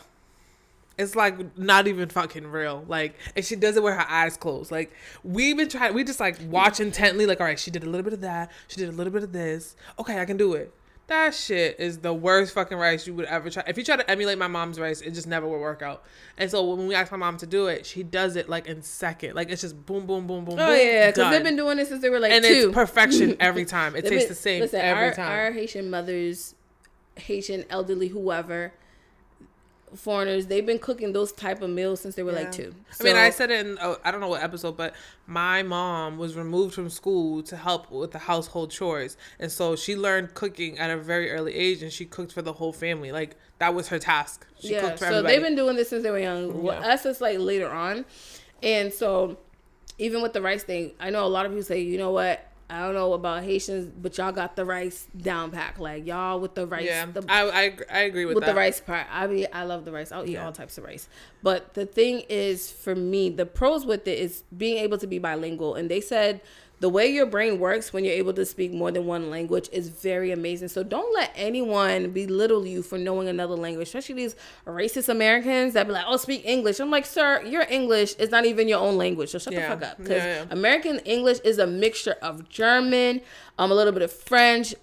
It's like not even fucking real. Like, and she does it with her eyes closed. Like, we've been trying, we just like watch intently. Like, all right, she did a little bit of that. She did a little bit of this. Okay, I can do it. That shit is the worst fucking rice you would ever try. If you try to emulate my mom's rice, it just never will work out. And so when we ask my mom to do it, she does it like in second. Like it's just boom, boom, boom, boom. Oh boom, yeah, because they've been doing this since they were like and two. it's perfection [LAUGHS] every time. It tastes been- the same listen, every our, time. Our Haitian mothers, Haitian elderly, whoever, foreigners, they've been cooking those type of meals since they were like Yeah. two. I mean, I said it in oh, I don't know what episode, but my mom was removed from school to help with the household chores, and so she learned cooking at a very early age, and she cooked for the whole family. Like that was her task. She yeah, cooked for so everybody. they've been doing this since they were young. Yeah. Us, it's like later on, and so even with the rice thing, I know a lot of people say, you know what? I don't know about Haitians, but y'all got the rice down pack. Like y'all with the rice, yeah, the, I, I I agree with, with that. the rice part. I mean, I love the rice. I'll eat Yeah. all types of rice. But the thing is, for me, the pros with it is being able to be bilingual. And they said the way your brain works when you're able to speak more than one language is very amazing. So don't let anyone belittle you for knowing another language, especially these racist Americans that be like, "Oh, speak English." I'm like, "Sir, your English is not even your own language, so shut Yeah. the fuck up." Because Yeah, yeah. American English is a mixture of German, um, a little bit of French.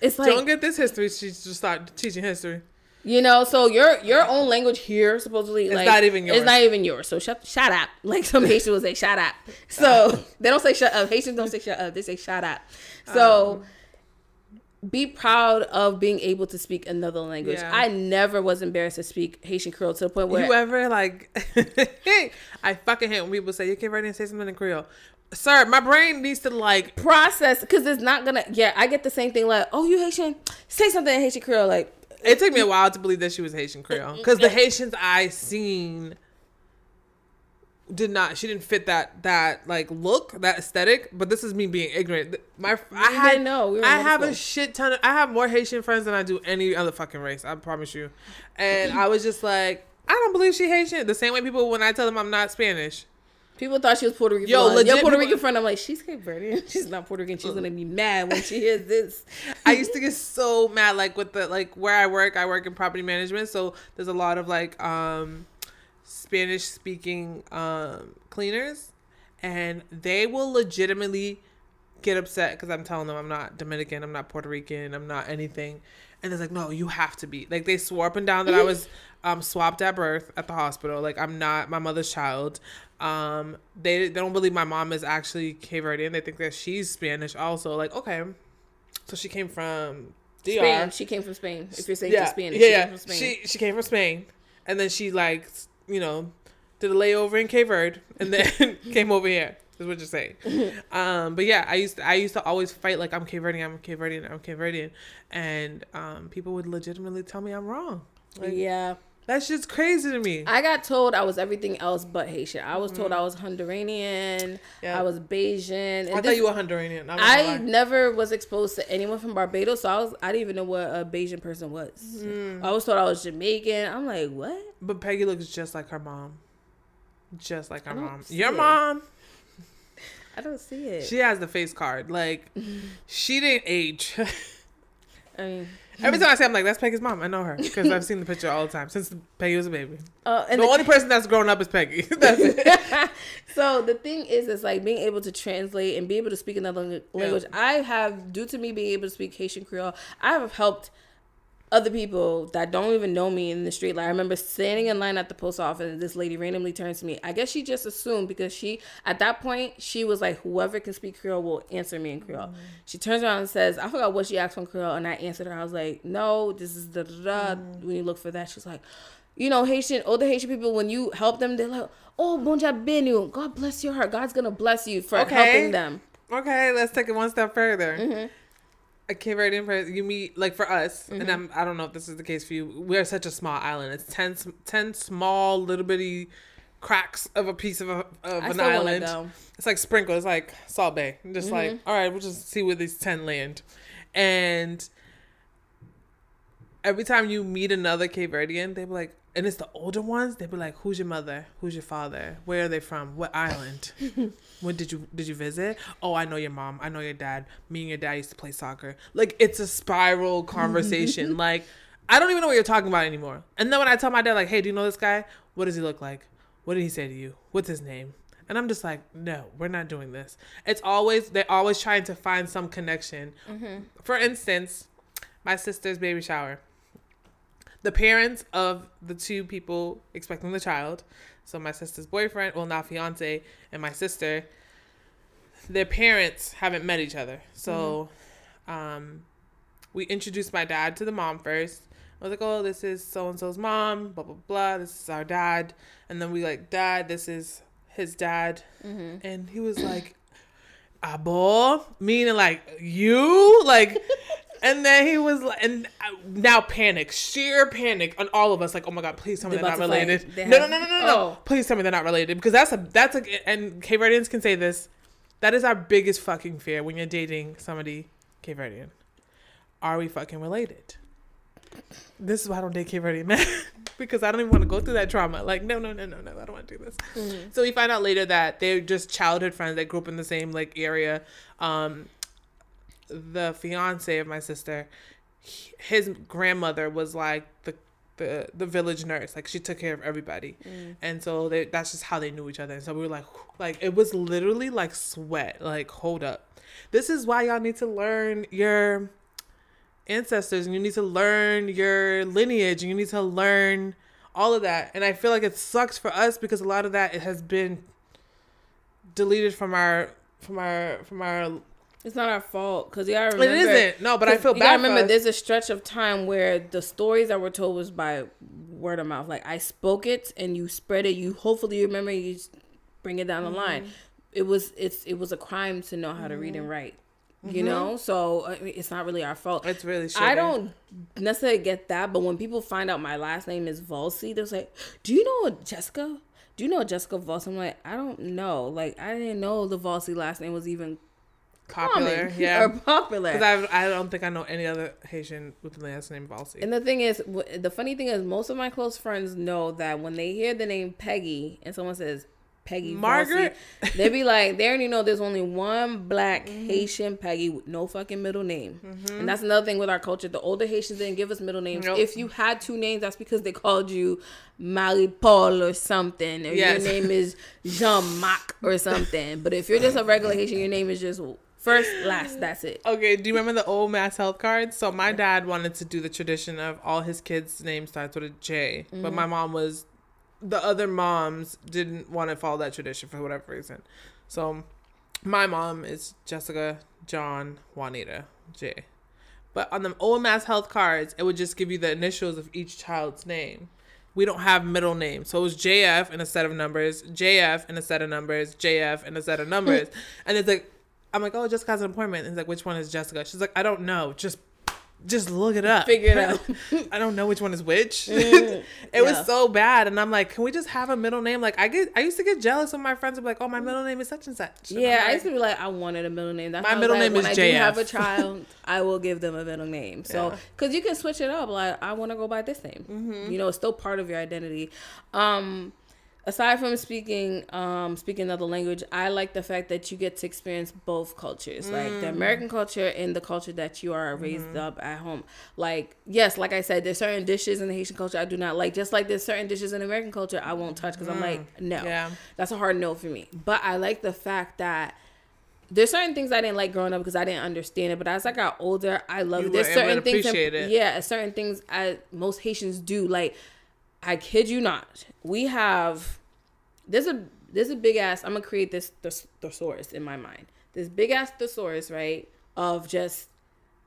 It's like Don't get this history. She just start teaching history. You know, so your your own language here supposedly It's like not even yours. It's not even yours. So shut shut up. [LAUGHS] Like some Haitians will say shut up. So [LAUGHS] they don't say shut up. Haitians don't say shut up. They say shut up. So Um. be proud of being able to speak another language. Yeah. I never was embarrassed to speak Haitian Creole to the point where you ever like? [LAUGHS] I fucking hate when people say you can't write and say something in Creole. Sir, my brain needs to like process because it's not gonna. Yeah, I get the same thing. Like, oh, you Haitian? Say something in Haitian Creole. Like, It took me a while to believe that she was Haitian Creole because the Haitians I seen did not. She didn't fit that that like look that aesthetic. But this is me being ignorant. My I had know. We I have a shit ton. Of, I have more Haitian friends than I do any other fucking race. I promise you. And I was just like, I don't believe she Haitian. The same way people when I tell them I'm not Spanish. People thought she was Puerto Rican. Yo, legit Your Puerto people- Rican friend. I'm like, she's Cape Verdean. [LAUGHS] She's not Puerto Rican. She's gonna be mad when she hears this. I used to get so mad, like with the like where I work. I work in property management, so there's a lot of like um Spanish speaking um cleaners, and they will legitimately get upset because I'm telling them I'm not Dominican, I'm not Puerto Rican, I'm not anything, and they're like, no, you have to be. Like they swore up and down that I was um swapped at birth at the hospital. Like I'm not my mother's child. Um, they they don't believe my mom is actually Cape Verdean. They think that she's Spanish also. Like okay, so she came from DR. Spain. She came from Spain. If you're saying yeah, she's Spanish, yeah, she yeah. came from Spain. She she came from Spain, and then she like you know did a layover in Cape Verde, and then [LAUGHS] came over here. Is what you're saying. [LAUGHS] um, but yeah, I used to, I used to always fight like I'm Cape Verdean, I'm Cape Verdean, I'm Cape Verdean, and um, people would legitimately tell me I'm wrong. Like, yeah. That's just crazy to me. I got told I was everything else but Haitian. I was told I was Honduranian. Yeah. I was Bajan. I thought this- you were Honduran. I'm I never was exposed to anyone from Barbados, so I was I didn't even know what a Bajan person was. Mm. I was told I was Jamaican. I'm like, what? But Peggy looks just like her mom. Just like her mom. Your it. mom. I don't see it. She has the face card. Like [LAUGHS] she didn't age. [LAUGHS] I mean, Every time I say I'm like, that's Peggy's mom. I know her because I've seen the picture all the time since Peggy was a baby. uh, and the the- only person that's grown up is Peggy. [LAUGHS] that's it. so the thing is, it's like being able to translate and be able to speak another lang- language. I have, due to me being able to speak Haitian Creole, I have helped other people that don't even know me in the street. Like I remember standing in line at the post office, and this lady randomly turns to me. I guess she just assumed because she, at that point, she was like, whoever can speak Creole will answer me in Creole. She turns around and says, I forgot what she asked from Creole, and I answered her. I was like, no, this is the da da. When you look for that, she's like you know, Haitian, older Haitian people, when you help them, they're like, oh, bonja benu. God bless your heart. God's going to bless you for Okay. helping them. okay, let's take it one step further. Mm-hmm. A Cape Verdean person, you meet like for us, and I'm I don't know if this is the case for you. We are such a small island. It's 10, s- 10 small little bitty cracks of a piece of, a, of an still want to island. It's like sprinkle. It's like Salt Bae. I'm just like, Mm-hmm. all right, we'll just see where these ten land. And every time you meet another Cape Verdean, they be like, and it's the older ones. they'd be like, "Who's your mother? Who's your father? Where are they from? What island? [LAUGHS] when did you did you visit? Oh, I know your mom. I know your dad. Me and your dad used to play soccer. Like it's a spiral [LAUGHS] conversation. like I don't even know what you're talking about anymore. And then when I tell my dad, like, "Hey, do you know this guy? What does he look like? What did he say to you? What's his name?" And I'm just like, no, we're not doing this. It's always they're always trying to find some connection. Mm-hmm. For instance, my sister's baby shower. The parents of the two people expecting the child, so my sister's boyfriend, well now fiance, and my sister, their parents haven't met each other. So, um, we introduced my dad to the mom first. I was like, oh, this is so and so's mom, blah blah blah. This is our dad, and then we like, dad, this is his dad, Mm-hmm. and he was like, abo, meaning like you, like. [LAUGHS] And then he was like, and uh, now panic, sheer panic on all of us. Like, oh my god, please tell me They they're not about to fight. related. They No, no, no, no, no, no. Oh. Please tell me they're not related because that's a that's a and Cape Verdeans can say this. That is our biggest fucking fear when you're dating somebody Cape Verdean. Are we fucking related? This is why I don't date Cape Verdean men because I don't even want to go through that trauma. Like, no, no, no, no, no, I don't want to do this. Mm-hmm. So we find out later that they're just childhood friends that grew up in the same like area. Um, the fiance of my sister, his grandmother was like the the the village nurse. Like she took care of everybody, Mm. and so they, that's just how they knew each other. And so we were like, like it was literally like sweat. Like hold up, this is why y'all need to learn your ancestors, and you need to learn your lineage, and you need to learn all of that. And I feel like it sucks for us because a lot of that it has been deleted from our from our from our It's not our fault because you gotta it remember. isn't. No, but I feel you bad. remember, there's a stretch of time where the stories that were told was by word of mouth. Like I spoke it and you spread it. You hopefully you remember. You bring it down the line. Mm-hmm. It was it's it was a crime to know how to read and write. You Mhm. know, so I mean, it's not really our fault. It's really. Shitty. I don't necessarily get that, but when people find out my last name is Volsi, they're like, "Do you know Jessica? Do you know Jessica Volsi?" I'm like, "I don't know. Like, I didn't know the Volsi last name was even popular. common [LAUGHS] Yeah. or popular." Because I I don't think I know any other Haitian with the last name Valsi. And the thing is, the funny thing is, most of my close friends know that when they hear the name Peggy and someone says Peggy Margaret? Margaret, [LAUGHS] they be like, they already know there's only one black mm-hmm. Haitian Peggy with no fucking middle name. Mm-hmm. And that's another thing with our culture. The older Haitians didn't give us middle names. Nope. If you had two names, that's because they called you Marie Paul or something, or Yes. your name is Jean Marc or something. But if you're just a regular [LAUGHS] Haitian, your name is just first, last. That's it. Okay, do you remember the old MassHealth cards? So my dad wanted to do the tradition of all his kids' names starts with a J, but my mm-hmm. mom was, the other moms didn't want to follow that tradition for whatever reason. So my mom is Jessica, John, Juanita, J. But on the old MassHealth cards, it would just give you the initials of each child's name. We don't have middle names. So it was JF in a set of numbers, JF in a set of numbers, JF in a set of numbers. [LAUGHS] and it's like, I'm like, oh, Jessica has an appointment. And he's like, which one is Jessica? She's like, I don't know. Just just look it up. Figure it out. [LAUGHS] I don't know which one is which. [LAUGHS] Mm, [LAUGHS] it yeah. was so bad. And I'm like, can we just have a middle name? Like I get I used to get jealous when my friends would be like, oh, my middle name is such and such. And Yeah, I used to be like, I wanted a middle name. That's My why I was middle like, name when is I do have a child, I will give them a middle name. So, Yeah. because you can switch it up. Like, I want to go by this name. Mm-hmm. You know, it's still part of your identity. Um, aside from speaking, um, speaking another language, I like the fact that you get to experience both cultures, like Mm. the American culture and the culture that you are raised Mm-hmm. up at home. Like, yes, like I said, there's certain dishes in the Haitian culture I do not like. Just like there's certain dishes in American culture I won't touch because I'm like, no. Mm. Yeah. That's a hard no for me. But I like the fact that there's certain things I didn't like growing up because I didn't understand it. But as I got older, I love it. There's were able to certain things, yeah, certain things I most Haitians do. Like, I kid you not, we have there's a there's a big ass. I'm gonna create this this thesaurus in my mind. This big ass thesaurus, right, of just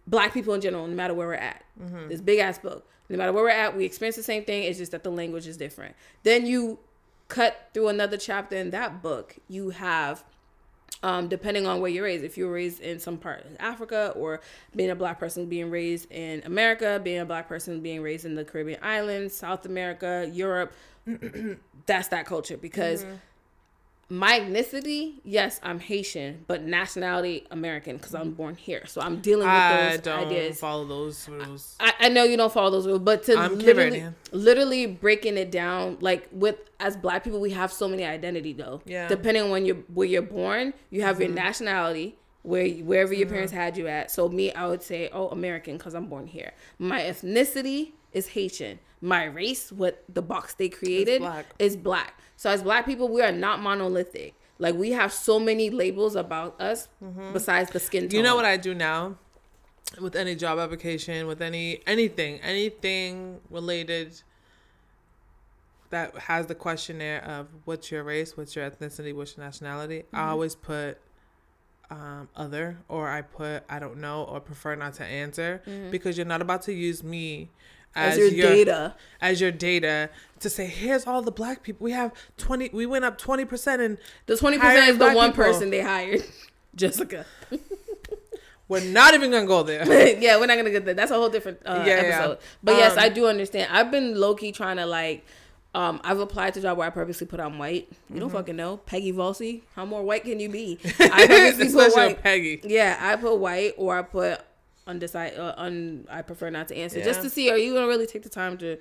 black people in general, no matter where we're at. Mm-hmm. This big ass book. No matter where we're at, we experience the same thing. It's just that the language is different. Then you cut through another chapter in that book. You have, um, depending on where you're raised, if you were raised in some part of Africa, or being a black person being raised in America, being a black person being raised in the Caribbean islands, South America, Europe, [CLEARS THROAT] that's that culture because my ethnicity, yes, I'm Haitian, but nationality American because I'm born here. So I'm dealing with I those don't ideas. follow those rules. I, I know you don't follow those rules, but to I'm literally, Caribbean. literally breaking it down, like with as black people, we have so many identity though. Yeah. Depending on when you're where you're born, you have your mm-hmm. nationality where wherever your mm-hmm. parents had you at. So me, I would say, oh, American because I'm born here. My ethnicity is Haitian. My race, what the box they created, black. is black. So as black people, we are not monolithic. Like we have so many labels about us besides the skin tone. Mm-hmm. You know what I do now? With any job application, with any anything, anything related that has the questionnaire of what's your race, what's your ethnicity, what's your nationality, I always put um, other or I put I don't know or prefer not to answer because you're not about to use me as, your, data. as your data to say here's all the black people we have 20 we went up 20% and The 20% is the one people. person they hired, [LAUGHS] Jessica. [LAUGHS] we're not even gonna go there [LAUGHS] yeah, we're not gonna get there That's a whole different uh, Yeah, yeah. episode. But yes, Um, I do understand. I've been low key trying to like. Um, I've applied to job where I purposely put on white. You Mm-hmm. don't fucking know, Peggy Volsey. How more white can you be? I purposely put white. Peggy Yeah, I put white or I put undecided. Uh, un, I prefer not to answer just to see are you gonna really take the time to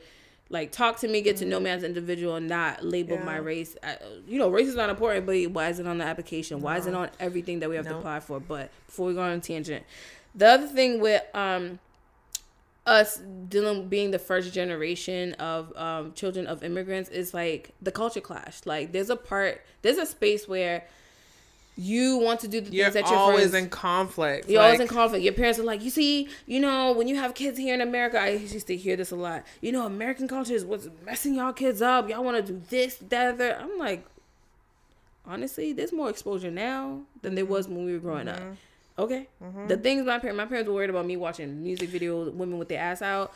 like talk to me, get to know me as an individual, and not label Yeah. my race. I, you know, race is not important, but why is it on the application? Why is it on everything that we have to apply for? But before we go on a tangent, the other thing with um us dealing being the first generation of um, children of immigrants is like the culture clash. Like there's a part, there's a space where you want to do the things that you're things that your always friends in conflict you're always in conflict. Your parents are like, you see, you know, when you have kids here in America, I used to hear this a lot. You know, American culture is what's messing y'all kids up. Y'all want to do this, that, that. I'm like, honestly, there's more exposure now than there was when we were growing up. Mm-hmm. Okay, the things my parents, my parents were worried about me watching music videos, women with their ass out.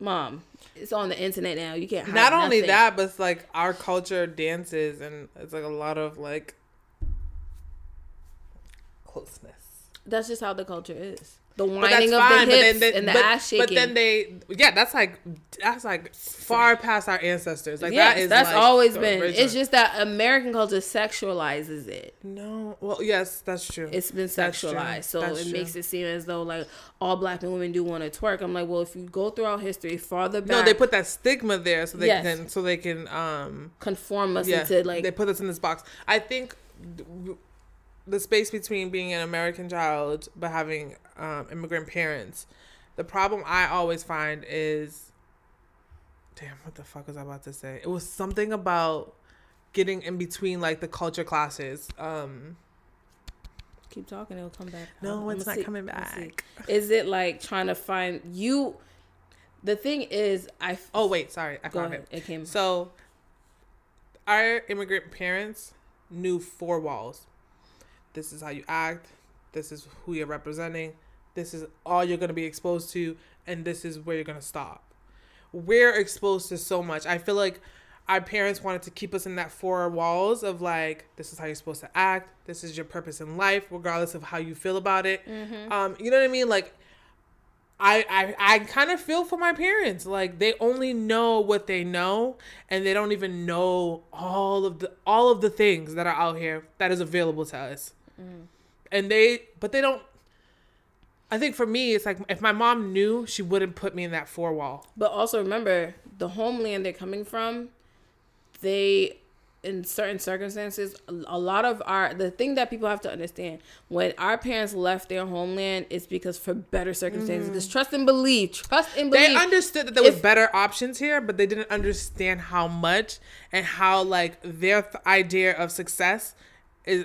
Mom, it's on the internet now. You can't. Hide not only that but it's like our culture dances and it's like a lot of like closeness that's just how the culture is. The wining of the hips and the but, ass shaking. But then they, yeah, that's like that's like far past our ancestors. Like yes, that is that's like always been. original. It's just that American culture sexualizes it. no. Well, yes, that's true. It's been sexualized, so That's it true. makes it seem as though like all black women do want to twerk. I'm like, well, if you go throughout history farther back, no, they put that stigma there so they Yes. can so they can um conform us yeah into like they put us in this box. I think th- the space between being an American child but having um, immigrant parents. The problem I always find is, damn, what the fuck was I about to say? It was something about getting in between like the culture classes. Um, keep talking, it'll come back. no, I'ma it's not see- coming I'ma back. Is it like trying to find you? The thing is, I f- Oh wait, sorry, I go found ahead. it. It came. So, our immigrant parents knew four walls. This is how you act. This is who you're representing. This is all you're going to be exposed to. And this is where you're going to stop. We're exposed to so much. I feel like our parents wanted to keep us in that four walls of like, this is how you're supposed to act. This is your purpose in life, regardless of how you feel about it. Um, you know what I mean? Like, I, I I kind of feel for my parents. Like they only know what they know, and they don't even know all of the all of the things that are out here that is available to us. Mm. And they, but they don't. I think for me, it's like if my mom knew, she wouldn't put me in that four wall. But also remember, the homeland they're coming from, they, in certain circumstances, a lot of our the thing that people have to understand when our parents left their homeland is because for better circumstances. Mm-hmm. Because trust and believe, trust and believe. They understood that there was If- better options here, but they didn't understand how much and how like their th- idea of success is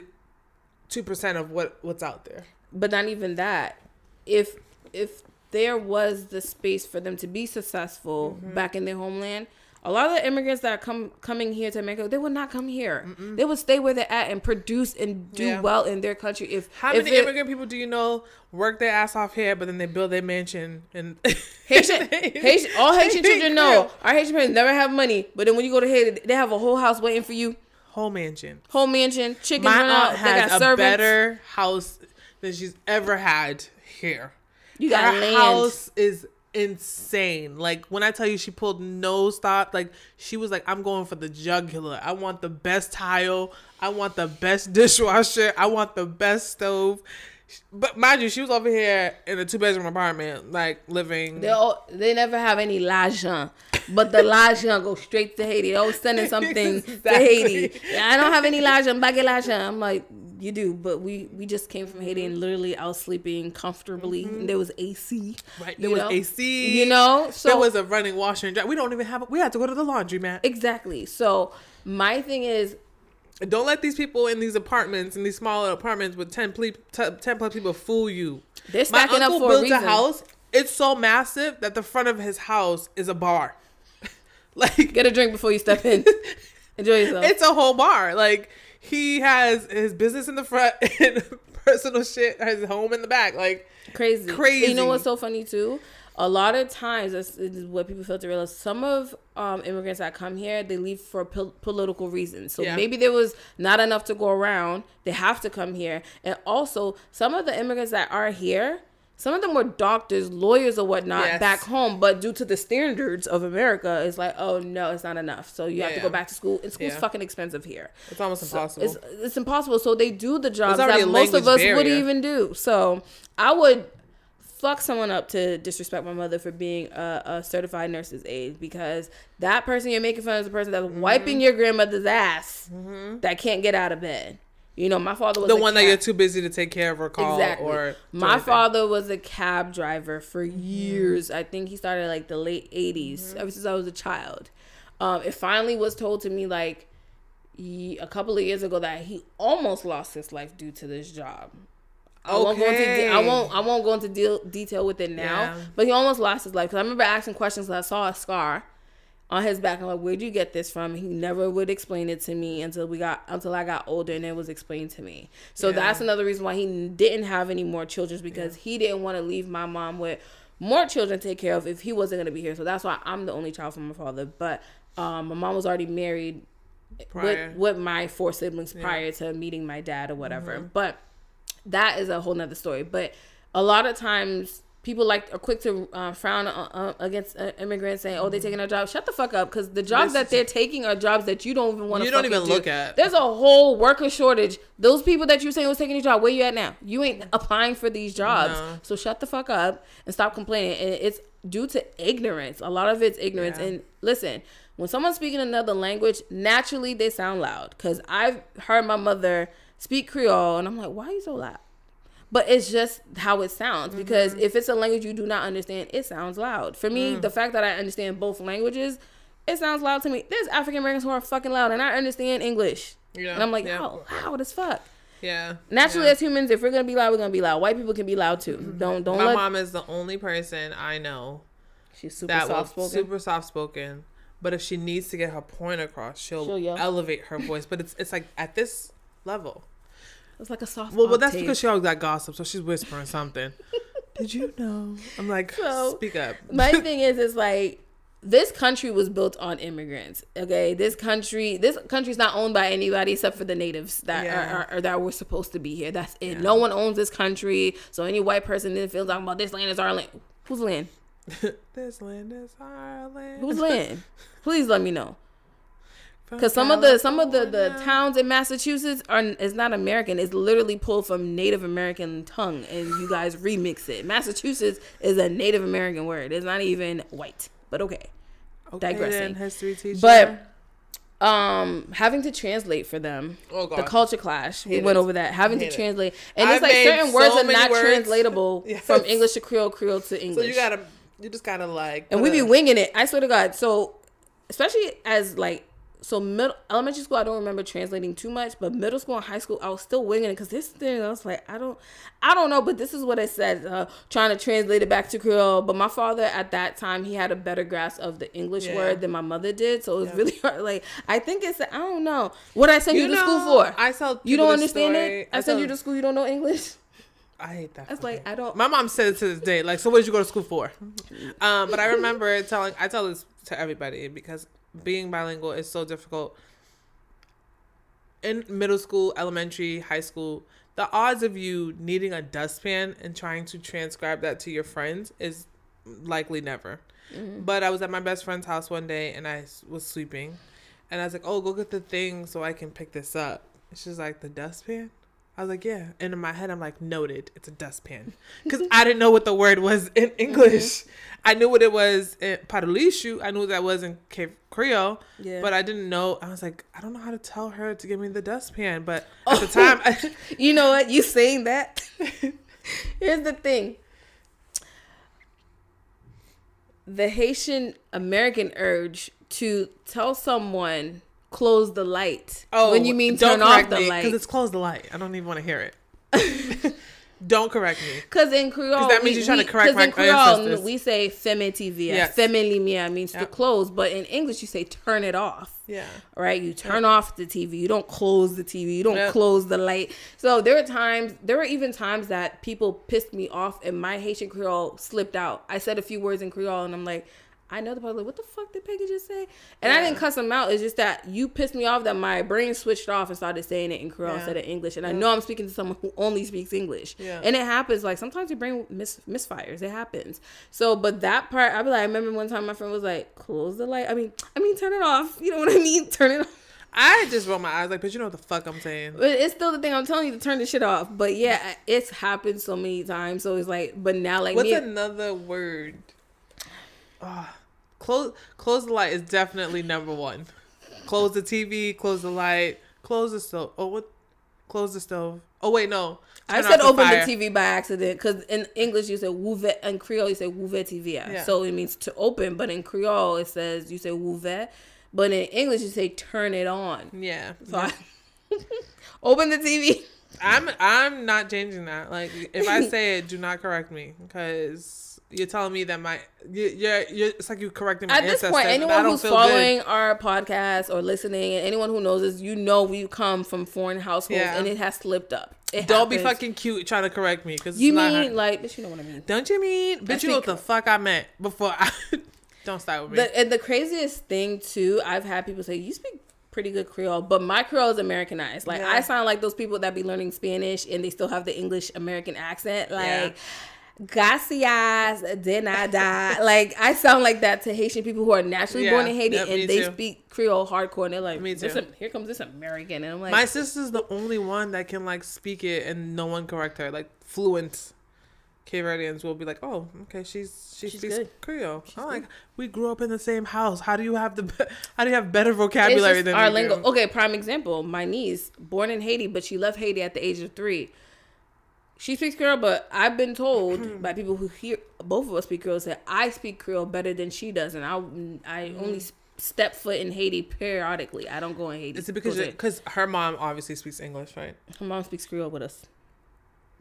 two percent of what what's out there. but not even that if if there was the space for them to be successful Mm-hmm. back in their homeland a lot of the immigrants that are come coming here to America, they would not come here. They would stay where they're at and produce and do Yeah. well in their country. If How if many it- immigrant people do you know work their ass off here, but then they build their mansion and [LAUGHS] Haitian, [LAUGHS] Haitian, all Haitian [LAUGHS] Haitian children know our Haitian parents never have money, but then when you go to Haiti, they have a whole house waiting for you, whole mansion. whole mansion, chickens My run out, aunt they got has a servants. better house than she's ever had here. you got Her land. house is insane. Like when I tell you she pulled no stop, like she was like, I'm going for the jugular. I want the best tile. I want the best [LAUGHS] dishwasher. I want the best stove. But mind you, she was over here in a two bedroom apartment, like living. They all, they never have any l'argent, but the l'argent go straight to Haiti. They always sending something [LAUGHS] to Haiti. I don't have any l'argent, baguette l'argent. I'm like, you do, but we we just came from Haiti and literally I was sleeping comfortably, and there was AC. right, there was know? AC. You know, so there was a running washer and dryer. We don't even have. A, we had to go to the laundry, man. exactly. So my thing is, Don't let these people in these apartments, in these smaller apartments with 10, ple- t- 10 plus people fool you. they're My stacking up uncle for a reason. a house. It's so massive that the front of his house is a bar. [LAUGHS] like Get a drink before you step in. [LAUGHS] Enjoy yourself. it's a whole bar. Like he has his business in the front [LAUGHS] and personal shit, his home in the back. Like crazy. Crazy. You know what's so funny too? A lot of times this is what people fail to realize. Some of um, immigrants that come here, they leave for pol- political reasons. So Yeah. maybe there was not enough to go around. They have to come here, and also some of the immigrants that are here. Some of them were doctors, lawyers, or whatnot Yes. back home, but due to the standards of America, it's like, oh no, it's not enough. So you have to Yeah. go back to school, and school's Yeah. fucking expensive here. It's almost impossible. It's it's impossible. So they do the jobs that most of us would even do. So I would fuck someone up to disrespect my mother for being a, a certified nurse's aide because that person you're making fun of is the person that's Mm-hmm. wiping your grandmother's ass that can't get out of bed. You know, my father was the a one that you're too busy to take care of or call Exactly. or my anything. father was a cab driver for years. I think he started like the late 80s, Mm-hmm. ever since I was a child. Um, it finally was told to me like ye- a couple of years ago that he almost lost his life due to this job. I won't go into de- I won't I won't go into deal, detail with it now, Yeah. but he almost lost his life because I remember asking questions. I saw a scar on his back. I'm like, where'd you get this from? He never would explain it to me until we got until I got older, and it was explained to me. So Yeah. that's another reason why he didn't have any more children because he didn't want to leave my mom with more children to take care of if he wasn't going to be here. So that's why I'm the only child from my father. But um, my mom was already married Prior. with with my four siblings prior to meeting my dad or whatever. Mm-hmm. But that is a whole nother story. But a lot of times people like are quick to uh, frown uh, uh, against uh, immigrants saying, "Oh, they're taking our job." Shut the fuck up, because the jobs This that they're taking are jobs that you don't even want to. You don't even look at. There's a whole worker shortage. Those people that you're saying was taking your job, where you at now? You ain't applying for these jobs. No. So shut the fuck up and stop complaining. And it's due to ignorance. A lot of it's ignorance. Yeah. And listen, when someone's speaking another language, naturally they sound loud. Cause I've heard my mother speak Creole, and I'm like, why are you so loud? But it's just how it sounds. Because Mm-hmm. if it's a language you do not understand, it sounds loud. For Mm. me, the fact that I understand both languages, it sounds loud to me. There's African Americans who are fucking loud, and I understand English. Yeah, And I'm like, yeah. oh, loud as fuck. Yeah. Naturally, yeah. as humans, if we're gonna be loud, we're gonna be loud. White people can be loud too. Don't don't my let. mom is the only person I know She's super that soft spoken. super soft spoken. But if she needs to get her point across, she'll, She'll elevate her voice. But it's it's like at this level. It's like a soft. Well, well, that's octave. because she always got gossip, so she's whispering something. [LAUGHS] Did you know? I'm like, So, speak up. my [LAUGHS] thing is is like this country was built on immigrants okay this country this country's not owned by anybody except for the natives that Yeah. are, are, are that were supposed to be here that's it no one owns this country so any white person then feels talking about this land is our land whose land [LAUGHS] this land is our land. whose land please let me know because some of the some of the the towns in massachusetts are is not american it's literally pulled from native american tongue and you guys remix it massachusetts is a native american word it's not even white but okay okay, digressing. then, history teacher. But um having to translate for them Oh, God. the culture clash we Hate went it. over that having to translate and I've it's like made certain words are not words. translatable [LAUGHS] Yes. from english to creole creole to english so you gotta, you just gotta like, and put we be winging it i swear to god so especially as like so middle elementary school i don't remember translating too much but middle school and high school i was still winging it because this thing i was like i don't i don't know but this is what it said uh, trying to translate it back to creole but my father at that time he had a better grasp of the english Yeah. word than my mother did so it was Yeah. really [LAUGHS] hard like i think it's i don't know what i send you, You to school for I tell you don't understand story. it i, send tell- you to school you don't know english I hate that. That's fucking- like I don't. My mom said it to this day. Like, so what did you go to school for? [LAUGHS] Um, but I remember telling, I tell this to everybody because being bilingual is so difficult. In middle school, elementary, high school, the odds of you needing a dustpan and trying to transcribe that to your friends is likely never. Mm. But I was at my best friend's house one day and I was sweeping, and I was like, "Oh, go get the thing so I can pick this up." And she's like, "The dustpan." I was like, "Yeah." And in my head, I'm like, "Noted, it's a dustpan," because I didn't know what the word was in [LAUGHS] English. I knew what it was in Padulishu. I knew what that was in Cape Creole, Yeah. but I didn't know. I was like, I don't know how to tell her to give me the dustpan. But [LAUGHS] at the time, I, [LAUGHS] You know what? You saying that? Here's the thing. The Haitian American urge to tell someone close the light Oh, when you mean turn off the light. because it's close the light. I don't even want to hear it. [LAUGHS] don't correct me. Because in Creole, that means we- you're trying to we- correct 'cause my in Creole, we say "femme TV." Uh, yes. "Femme lumière" means to close, but in English you say "turn it off." Yeah. right? You turn off the TV. You don't close the TV. You don't Yep. close the light. So there were times, there were even times that people pissed me off and my Haitian Creole slipped out. I said a few words in Creole and I'm like, I know the part like, what the fuck did Peggy just say? And I didn't cuss them out. It's just that you pissed me off that my brain switched off and started saying it in Creole Yeah. instead of English. And I know I'm speaking to someone who only speaks English. Yeah. And it happens. Like sometimes your brain mis- misfires. It happens. So, but that part, I be like, I remember one time my friend was like, close the light. I mean, I mean, turn it off. You know what I mean? [LAUGHS] Turn it off. I just roll my eyes like, but you know what the fuck I'm saying. But it's still the thing I'm telling you to turn the shit off. But yeah, it's happened so many times. So it's like, but now like What's me, another word? Ah, close close the light is definitely number one. Close the TV, close the light, close the stove. Oh, what? Close the stove. Oh wait, no. I said off open fire. the TV by accident because in English you say ouvert, and Creole you say ouvert TV. Yeah. So it means to open, but in Creole it says you say ouvert, but in English you say turn it on. Yeah. So [LAUGHS] I, open the TV. I'm I'm not changing that. Like if I [LAUGHS] say it, do not correct me because you're telling me that my you, you're you're it's like you correcting my At this point, anyone who's following our podcast or listening, and anyone who knows us, you know we come from foreign households, Yeah. and it has slipped up. It. Don't be fucking cute trying to correct me because You mean like, bitch, you know what I mean? Don't you mean? But you know what the fuck I meant before I. [LAUGHS] don't start with me. The, and the craziest thing too, I've had people say, "You speak pretty good Creole," but my Creole is Americanized. Like Yeah. I sound like those people that be learning Spanish and they still have the English American accent. Like, gracias de nada. like I sound like that to Haitian people who are naturally Yeah. born in Haiti Yep, and they too. speak Creole hardcore. And they're like, Me too. Here comes this American," and I'm like, My sister's the only one that can like speak it and no one correct her. Like fluent Cape Verdeans will be like, "Oh, okay, she's she She's speaks good. Creole." I'm good. like, "We grew up in the same house. How do you have the be- [LAUGHS] how do you have better vocabulary than our lingo. Okay, prime example. My niece, born in Haiti, but she left Haiti at the age of three. She speaks Creole, but I've been told hmm. by people who hear both of us speak Creole that I speak Creole better than she does, and I I hmm. only step foot in Haiti periodically. I don't go in Haiti. Is it because because her mom obviously speaks English, right? her mom speaks Creole with us?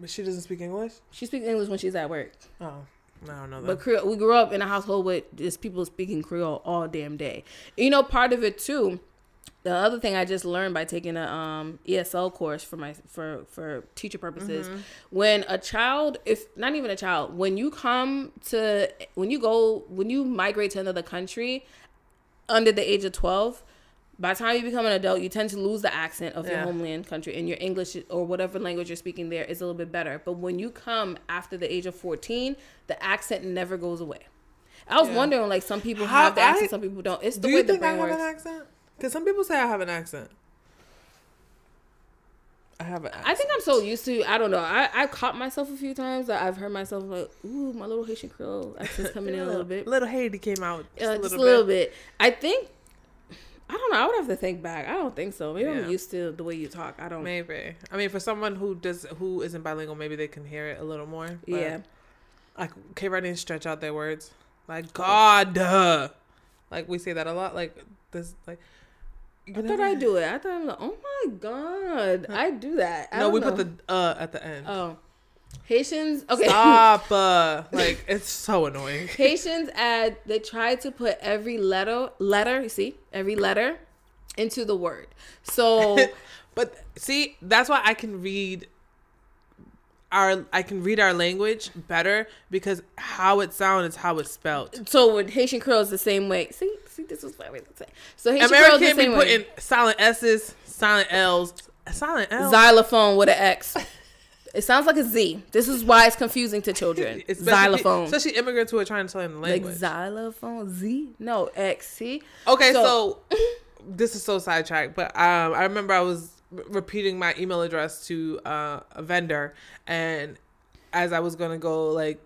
But she doesn't speak English. She speaks English when she's at work, Oh, I don't know that. but Creole. We grew up in a household with just people speaking Creole all damn day. You know, part of it too. The other thing I just learned by taking a um, ESL course for my for for teacher purposes, when a child, if not even a child, when you come to when you go when you migrate to another country under the age of twelve, by the time you become an adult, you tend to lose the accent of your homeland country, and your English or whatever language you're speaking there is a little bit better. But when you come after the age of fourteen, the accent never goes away. I was Yeah. wondering, like some people How- have the accent, I- some people don't. It's the do way you the think I have works. an accent? Because some people say I have an accent. I have an accent. I think I'm so used to. I don't know. I I caught myself a few times that I've heard myself like, "Ooh, my little Haitian Creole accent's [LAUGHS] coming in a little bit, Little Haiti came out just, uh, a, just little a little bit. bit. I think. I don't know. I would have to think back. I don't think so. Maybe Yeah. I'm used to the way you talk. I don't. Maybe. I mean, for someone who does who isn't bilingual, maybe they can hear it a little more. Yeah. Like Cape Verdeans stretch out their words. Like God. duh. Like we say that a lot. Like this. Like. I thought I do it. I thought I'm like, oh my god, I do that. I No, we know. put the uh at the end. oh Haitians. Okay. Stop. uh, [LAUGHS] like it's so annoying. Haitians add they try to put every letter letter, you see, every letter into the word. So [LAUGHS] But see, that's why I can read our I can read our language better because how it sounds is how it's spelled. so with Haitian Creole is the same way. See, [LAUGHS] see, this is what I was say. So Haitian Creole American can't be putting way. silent S's, silent L's, silent L. Xylophone with an X. It sounds like a Z. This is why it's confusing to children. [LAUGHS] Xylophone. especially immigrants who are trying to learn the Like language. xylophone Z? No, X. See? Okay, So- so, [LAUGHS] this is so sidetracked, but um, I remember I was re- repeating my email address to uh, a vendor, and as I was gonna go, like,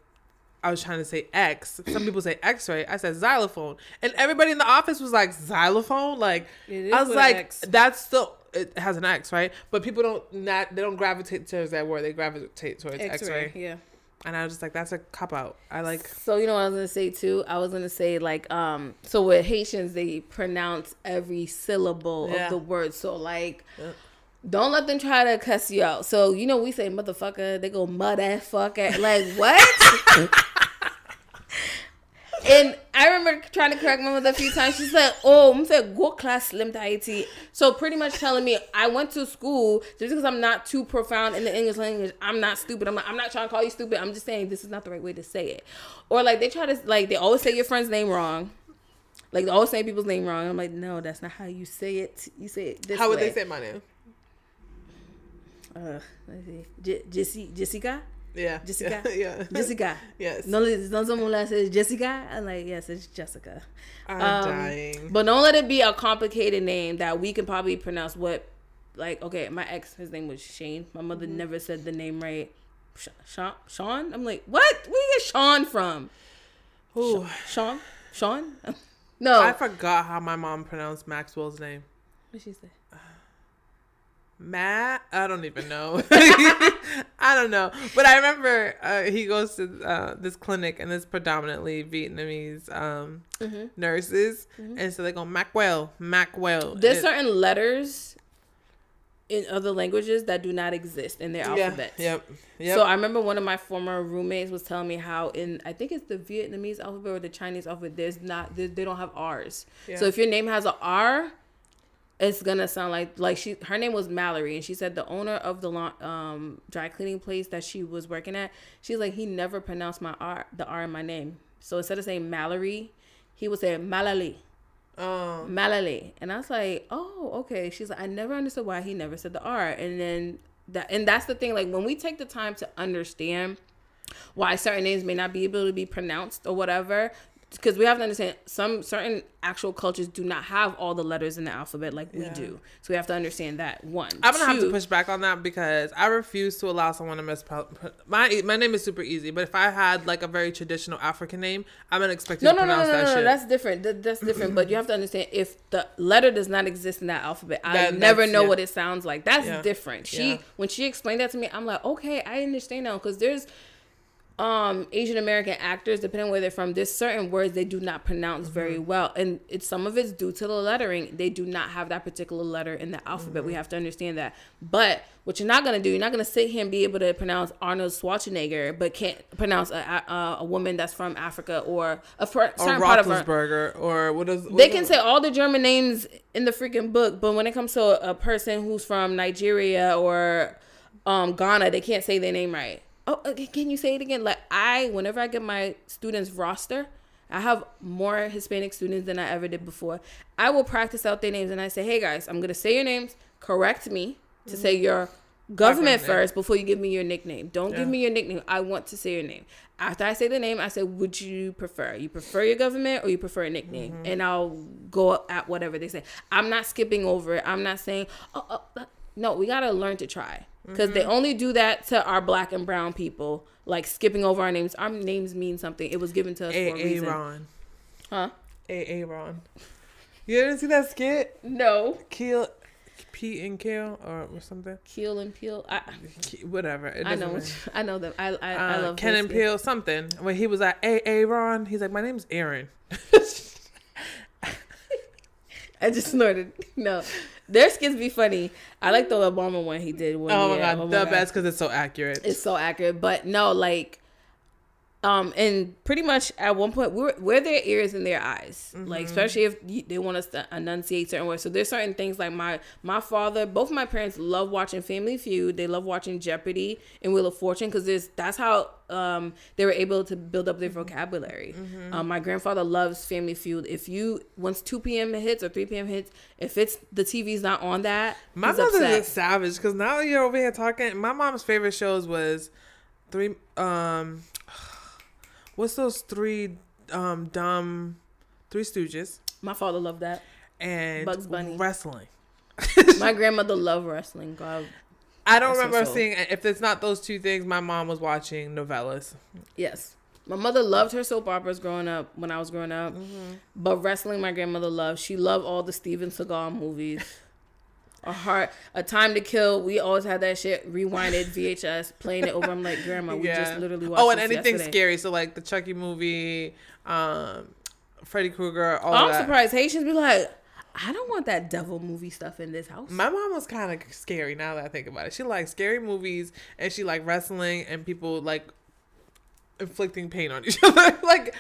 I was trying to say X. Some people say X-ray. I said xylophone, and everybody in the office was like xylophone. Like, I was like, X. that's still it has an X, right? But people don't not they don't gravitate towards that word. They gravitate towards X-ray, Yeah. and I was just like, that's a cop out. I like. So you know what I was gonna say too? I was gonna say like um so with Haitians they pronounce every syllable Yeah. of the word. So like Yeah. don't let them try to cuss you out. So you know we say motherfucker, they go motherfucker. Like what? [LAUGHS] And I remember trying to correct my mother a few times. She said, "Oh, I'm saying go class slim Tahiti." So pretty much telling me I went to school just because I'm not too profound in the English language. I'm not stupid. I'm not, I'm not trying to call you stupid. I'm just saying this is not the right way to say it. Or like they try to like they always say your friend's name wrong. Like they always say people's name wrong. I'm like, no, that's not how you say it. You say it this How would way. they say my name? Uh, let's see. J- Jessica, Yeah. Jessica? [LAUGHS] Yeah. Jessica. Yes. No, don't someone that says Jessica. I'm like, yes, it's Jessica. I'm Um, dying. But don't let it be a complicated name that we can probably pronounce. What, like, okay, my ex, his name was Shane. My mother Mm-hmm. never said the name right. Sean, Sean. I'm like, what? Where you get Sean from? Ooh, Sean, Sean. [LAUGHS] no, I forgot how my mom pronounced Maxwell's name. what she say? Matt, I don't even [LAUGHS] know. [LAUGHS] I don't know, but I remember uh, he goes to uh, this clinic and it's predominantly Vietnamese um, Mm-hmm. nurses, and so they go Macwell, Macwell. There's It- certain letters in other languages that do not exist in their yeah, alphabets. Yep, yep. So I remember one of my former roommates was telling me how in I think it's the Vietnamese alphabet or the Chinese alphabet. There's not they, they don't have R's. Yeah. So if your name has a R, it's gonna sound like like she her name was Mallory and she said the owner of the um dry cleaning place that she was working at she's like he never pronounced my R the R in my name. So instead of saying Mallory, he would say Malali. um, Malali. And I was like, oh, okay. She's like, I never understood why he never said the R. And then that, and that's the thing. Like when we take the time to understand why certain names may not be able to be pronounced or whatever, because we have to understand some certain actual cultures do not have all the letters in the alphabet like we do. So we have to understand that. One, I'm gonna have to push back on that because I refuse to allow someone to mispronounce my my name is super easy. But if I had like a very traditional African name, I'm gonna expect you No, to no, no, no, pronounce no, that no, shit. That's different. That, that's different. but you have to understand if the letter does not exist in that alphabet, I never know yeah. what it sounds like. That's Yeah. different. She Yeah. when she explained that to me, I'm like, okay, I understand now because there's um Asian American actors, depending on where they're from, there's certain words they do not pronounce very Mm-hmm. well, and it's some of it's due to the lettering. They do not have that particular letter in the alphabet. Mm-hmm. We have to understand that. But what you're not gonna do, you're not gonna sit here and be able to pronounce Arnold Schwarzenegger, but can't pronounce a a, a woman that's from Africa or a fr- or certain part of her. Or what is what They can say all the German names in the freaking book, but when it comes to a, a person who's from Nigeria or um, Ghana, they can't say their name right. Oh, okay, can you say it again? Like I, whenever I get my students roster, I have more Hispanic students than I ever did before. I will practice out their names and I say, "Hey guys, I'm gonna say your names. Correct me to say your government Government first before you give me your nickname. Don't Yeah. give me your nickname. I want to say your name. After I say the name, I say, "Would you prefer? You prefer your government or you prefer a nickname?" Mm-hmm. And I'll go at whatever they say. I'm not skipping over it. I'm not saying, "Oh, oh uh," no." We gotta learn to try because they Mm-hmm. only do that to our black and brown people, like skipping over our names. Our names mean something. It was given to us for a A reason. Ron. Huh? A Ron. You didn't see that skit? No. Kill, Pete and Kill or something. Keel and Peel. I, Whatever. It I know. matter. I know them. I I, I Uh, love Ken and. Peel something. When he was like, A A Ron, he's like, my name's Aaron. [LAUGHS] I just snorted. No, their skits be funny. I like the Obama one he did. One Oh my year. god, oh the best because it's so accurate. It's so accurate, but no, like, um, and pretty much at one point we're we're their ears and their eyes, like especially if they want us to enunciate certain words. So there's certain things like my my father, both my parents love watching Family Feud. They love watching Jeopardy and Wheel of Fortune because there's that's how um they were able to build up their vocabulary. Um, my grandfather loves Family Feud. If you once two p.m. hits or three p.m. hits, if it's the TV's not on that, My he's mother's a savage because now you're over here talking. My mom's favorite shows was three. Um, what's those three um dumb Three Stooges My father loved that. and Bugs Bunny. wrestling. [LAUGHS] My grandmother loved wrestling. God, I don't remember up. seeing if it's not those two things. My mom was watching novelas. yes. My mother loved her soap operas growing up when I was growing up. Mm-hmm. But wrestling, my grandmother loved. She loved all the Steven Seagal movies. A heart, a time to kill. We always had that shit rewinded VHS, playing it over. I'm like, Grandma, we just literally watched. Oh, and anything yesterday." scary. So like the Chucky movie, um, Freddy Krueger, all I'm that. surprised Haitians be like, I don't want that devil movie stuff in this house. My mom was kind of scary now that I think about it. She likes scary movies and she liked wrestling and people like inflicting pain on each [LAUGHS] other. like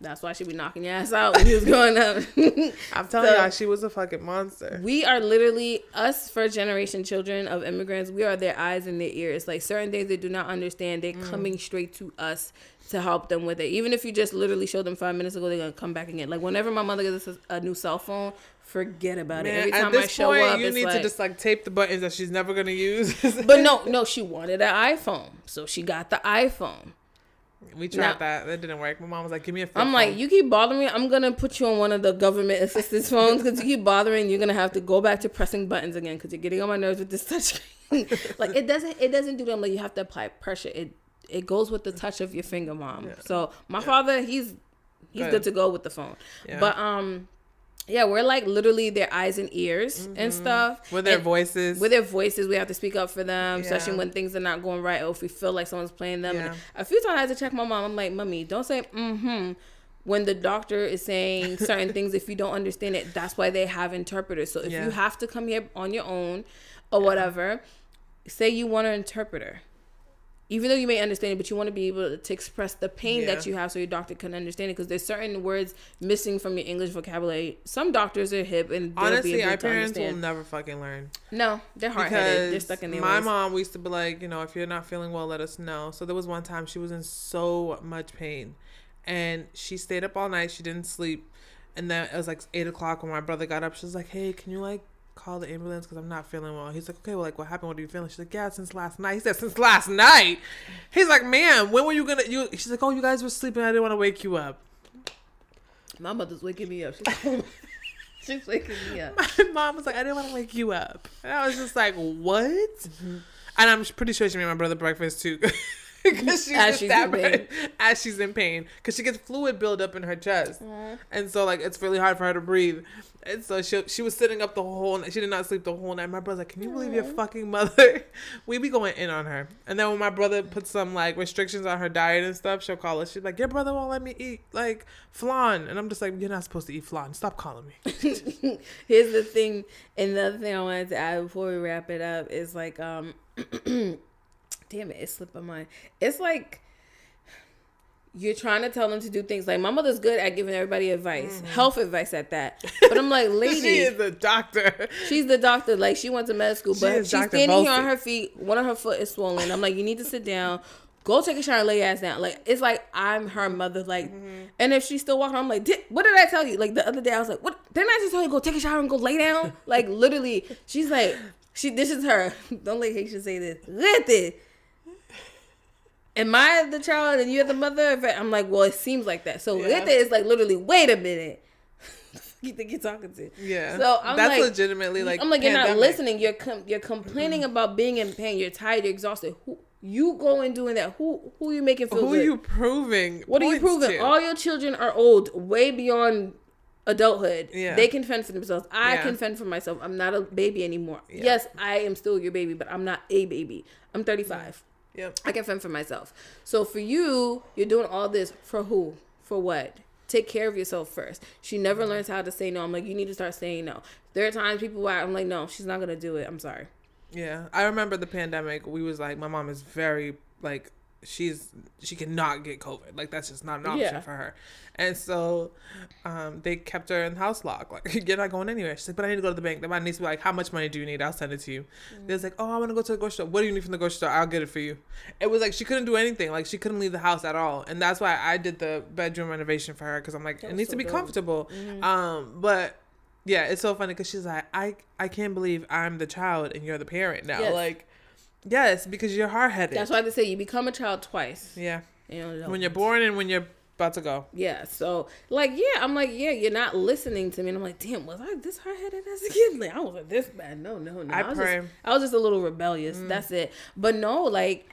That's why she be knocking your ass out when you was growing up. [LAUGHS] I'm telling So- y'all, she was a fucking monster. we are literally us first generation children of immigrants. We are their eyes and their ears. Like certain things they do not understand, they're Mm. coming straight to us to help them with it. Even if you just literally showed them five minutes ago, they're gonna come back again. Like whenever my mother gets us a, a new cell phone, forget about it. Man, Every at time this I show point, up, you need like, to just like tape the buttons that she's never gonna use. But no, [LAUGHS] no, she wanted an iPhone, so she got the iPhone. We tried Now- that. That didn't work. My mom was like, "Give me a." Flip I'm like, you keep bothering me. I'm gonna put you on one of the government assistance phones because you keep bothering. You're gonna have to go back to pressing buttons again because you're getting on my nerves with this touch screen. [LAUGHS] like it doesn't, it doesn't do that. I'm like, you have to apply pressure. It it goes with the touch of your finger, mom. Yeah. So my father, he's he's Good. good to go with the phone. Yeah. But um, yeah, we're like literally their eyes and ears and stuff. with their And- voices. with their voices, we have to speak up for them, especially when things are not going right or if we feel like someone's playing them. Yeah. And a few times I had to check my mom. I'm like, Mummy, don't say mm-hmm when the doctor is saying certain things if you don't understand it. That's why they have interpreters. So if Yeah. you have to come here on your own or whatever, say you want an interpreter. Even though you may understand it, but you want to be able to express the pain that you have so your doctor can understand it because there's certain words missing from your English vocabulary. Some doctors are hip and Honestly, able our to parents will never fucking learn. No, they're hard headed. They're stuck in their my ways. mom used to be like, you know, if you're not feeling well, let us know. So there was one time she was in so much pain, and she stayed up all night. She didn't sleep, and then it was like eight o'clock when my brother got up. She was like, "Hey, can you like call the ambulance because I'm not feeling well?" He's like, "Okay, well, like what happened? What are you feeling?" She's like, "Yeah, since last night." He said, "Since last night." He's like, "Man, when were you gonna?" You? She's like, "Oh, you guys were sleeping. I didn't want to wake you up." My mother's waking me up. She's, [LAUGHS] she's waking me up. [LAUGHS] My mom was like, I didn't want to wake you up. And I was just like, what? Mm-hmm. And I'm pretty sure she made my brother breakfast too. [LAUGHS] [LAUGHS] Because she's, [LAUGHS] As she's in pain. as she's in pain. Because she gets fluid build up in her chest. Mm-hmm. And so, like, it's really hard for her to breathe. And so she, she was sitting up the whole night. She did not sleep the whole night. My brother's like, Can you believe your fucking mother? [LAUGHS] we be going in on her. And then when my brother puts some, like, restrictions on her diet and stuff, she'll call us. She's like, Your brother won't let me eat, like, flan. And I'm just like, You're not supposed to eat flan. Stop calling me. Here's the thing, and the other thing I wanted to add before we wrap it up is like, um, [CLEARS THROAT] damn it, it slipped my mind. It's like you're trying to tell them to do things. Like my mother's good at giving everybody advice, health advice at that. [LAUGHS] But I'm like, lady, she is a doctor. She's the doctor. Like she went to med school, but she's Dr. standing here on her feet. One of her foot is swollen. I'm like, you need to sit down. Go take a shower and lay your ass down. Like it's like I'm her mother. Like, Mm-hmm. and if she's still walking, I'm like, "Did- what did I tell you? Like the other day, I was like, what? Didn't I just tell you go take a shower and go lay down? like literally, she's like, she. This is her. [LAUGHS] Don't let Haitian say this. Am I the child and you're the mother? I'm like, well, it seems like that. So Yeah. is like literally, wait a minute. [LAUGHS] you think you're talking to? Yeah. So I'm that's like- legitimately like I'm like, you're not listening. You're com- you're complaining about being in pain. You're tired. You're exhausted. Who you going doing that? Who who you making feel Who good? are you proving? what are you proving? to? All your children are old, way beyond adulthood. Yeah. They can fend for themselves. I Yeah. can fend for myself. I'm not a baby anymore. Yeah. Yes, I am still your baby, but I'm not a baby. I'm 35. Yep. I can fend for myself. So for you, you're doing all this for who? For what? Take care of yourself first. She never mm-hmm. learns how to say no. I'm like, you need to start saying no. There are times people where I'm like, no, she's not gonna do it. I'm sorry. Yeah. I remember the pandemic. We was like, my mom is very like she's she cannot get COVID. Like that's just not an option Yeah. for her. And so um they kept her in house lock. Like [LAUGHS] you're not going anywhere. She's like, but I need to go to the bank. The man needs to be like, how much money do you need? I'll send it to you. Mm. They was like, oh, I want to go to the grocery store. What do you need from the grocery store? I'll get it for you. It was like she couldn't do anything. Like she couldn't leave the house at all. And that's why I did the bedroom renovation for her because I'm like, That it needs so to be dope. Mm-hmm. comfortable. Um, but yeah, it's so funny because she's like, I I can't believe I'm the child and you're the parent now. Yes. Like, yes, because you're hard headed. That's why they say you become a child twice. Yeah, You know, when you're born and when you're about to go. yeah. So like, yeah, I'm like, yeah, you're not listening to me. And I'm like, damn, was I this hard headed as a kid? Like, I wasn't this bad. No, no, no. I was pray. Just, I was just a little rebellious. Mm. That's it. But no, like.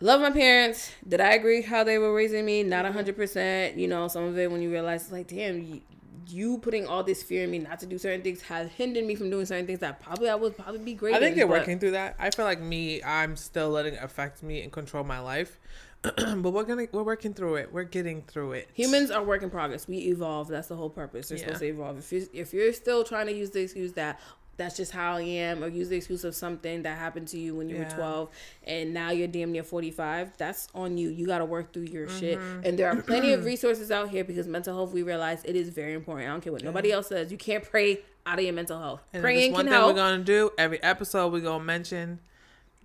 Love my parents. Did I agree how they were raising me? Not a hundred percent. You know, some of it when you realize, like, damn, you, putting all this fear in me not to do certain things has hindered me from doing certain things that probably I would probably be great. I think in, you're but- working through that. I feel like me, I'm still letting it affect me and control my life. [CLEARS THROAT] but we're gonna we're working through it. We're getting through it. Humans are work in progress. We evolve. That's the whole purpose. They're Yeah. supposed to evolve. If you if you're still trying to use the excuse that that's just how I am, or use the excuse of something that happened to you when you Yeah. were 12 and now you're damn near 45, that's on you. You got to work through your shit. Mm-hmm. And there are plenty of [CLEARS THROAT] resources out here because mental health, we realize it is very important. I don't care what nobody else says. You can't pray out of your mental health. And Praying one can thing help. we're gonna do every episode. We're gonna mention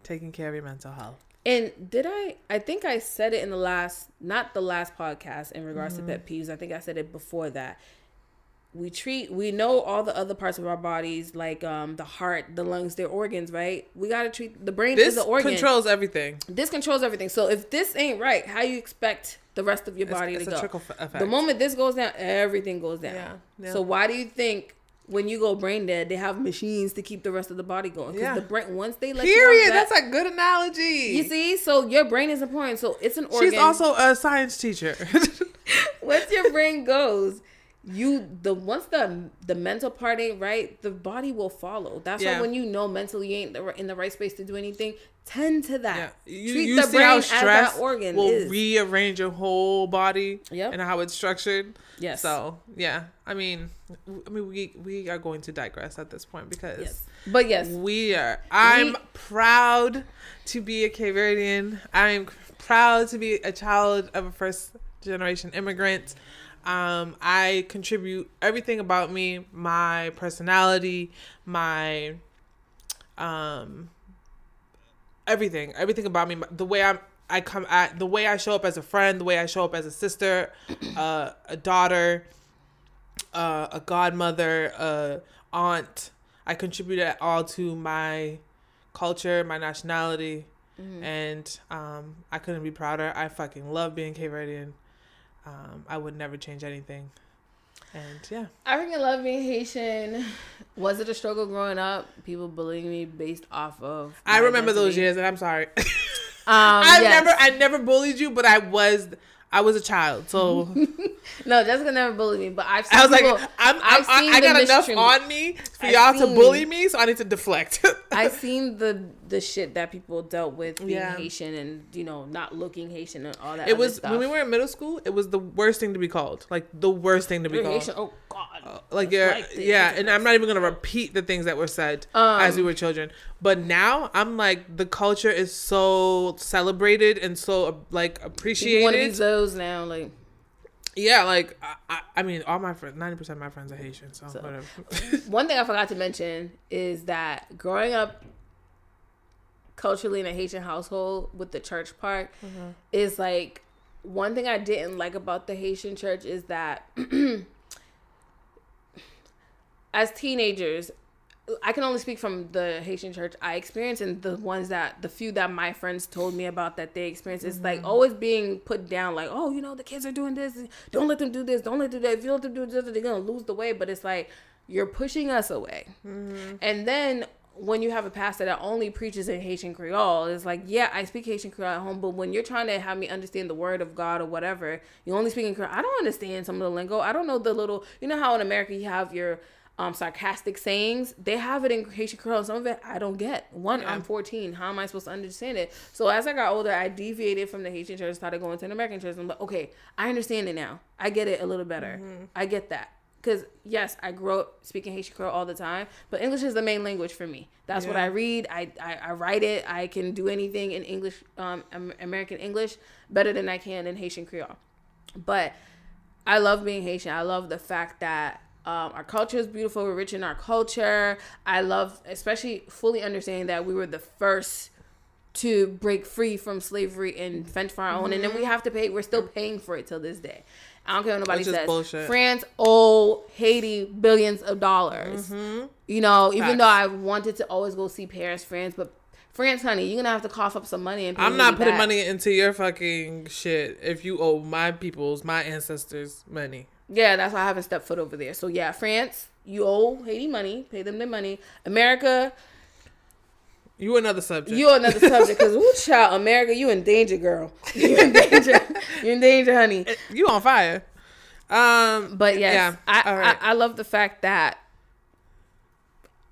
taking care of your mental health. And did I? I think I said it in the last, not the last podcast in regards Mm-hmm. to pet peeves. I think I said it before that. We treat, we know all the other parts of our bodies, like um the heart, the lungs, their organs, right? We gotta treat the brain This is the organ. controls everything. this controls everything. So if this ain't right, how you expect the rest of your body it's to a go? effect. The moment this goes down, everything goes down. Yeah, yeah. So why do you think when you go brain dead, they have machines to keep the rest of the body going? Because Yeah. the brain once they let Period. you that, That's a good analogy. you see, so your brain is important. So it's an organ. She's also a science teacher. [LAUGHS] once your brain goes, you the once the the mental part ain't right, the body will follow. That's Yeah. why when you know mentally you ain't the, in the right space to do anything, tend to yeah. that. You, Treat you the brain how as stress that organ will is. rearrange your whole body Yep. and how it's structured. Yes. So yeah, I mean, I mean, we we are going to digress at this point because yes, but yes, we are. I'm We- proud to be a Cape Verdean. I'm proud to be a child of a first generation immigrant. Um, I contribute everything about me, my personality, my um everything, everything about me, the way I'm I come at the way I show up as a friend, the way I show up as a sister, uh, a daughter, uh, a godmother, a aunt. I contribute it all to my culture, my nationality, and um, I couldn't be prouder. I fucking love being Cape Verdean. Um, I would never change anything. And yeah, I freaking love being Haitian. Was it a struggle growing up? People bullying me based off of. I remember those years, and I'm sorry. [LAUGHS] Um, I yes. never, I never bullied you, but I was, I was a child, so [LAUGHS] No, Jessica never bullied me, but I've seen I was like, I'm, I'm, I, seen I got enough on me for I've y'all to bully me, so I need to deflect. [LAUGHS] I've seen the the shit that people dealt with being Yeah. Haitian and you know not looking Haitian and all that. it was stuff. when we were in middle school. It was the worst thing to be called, like the worst thing to be You're called. Haitian. Oh God. Uh, like you're like yeah and i'm not even gonna repeat the things that were said Um, as we were children but now i'm like the culture is so celebrated and so uh, like People want to be appreciated those now, like yeah like I, I, mean all my friends 90% of my friends are haitian so, So- whatever [LAUGHS] one thing I forgot to mention is that growing up culturally in a Haitian household with the church part Mm-hmm. is like one thing I didn't like about the Haitian church is that [CLEARS THROAT] as teenagers I can only speak from the Haitian church I experienced and the ones that the few that my friends told me about that they experienced. Is like always being put down like oh you know the kids are doing this. Don't let them do this. Don't let them do that. If you let them do this they're gonna lose the way. But it's like you're pushing us away. And then when you have a pastor that only preaches in Haitian Creole, it's like, yeah, I speak Haitian Creole at home, but when you're trying to have me understand the word of God or whatever, you only speak in Creole. I don't understand some of the lingo. I don't know the little, you know how in America you have your um, sarcastic sayings? They have it in Haitian Creole. Some of it I don't get. One, Yeah. I'm 14. How am I supposed to understand it? So as I got older, I deviated from the Haitian church, started going to an American church. I'm like, okay, I understand it now. I get it a little better. I get that. Because yes, I grew up speaking Haitian Creole all the time, but English is the main language for me. That's what I read. I, I I write it. I can do anything in English, um, American English better than I can in Haitian Creole. But I love being Haitian. I love the fact that um, our culture is beautiful. We're rich in our culture. I love, especially fully understanding that we were the first to break free from slavery and fend for our own, and then we have to pay. We're still paying for it till this day. I don't care what nobody says. bullshit. France owe Haiti billions of dollars. Mm-hmm. You know, even Facts. though I wanted to always go see Paris, France, but France, honey, you're gonna have to cough up some money and i'm not putting back. money into your fucking shit if you owe my people's my ancestors money Yeah, that's why I haven't stepped foot over there. So yeah, France, you owe Haiti money, pay them their money. America, you another subject you another subject because ooh, child, America, you in danger, girl. [LAUGHS] You in danger. you in danger, honey. you on fire um But yes, yeah I, right I I love the fact that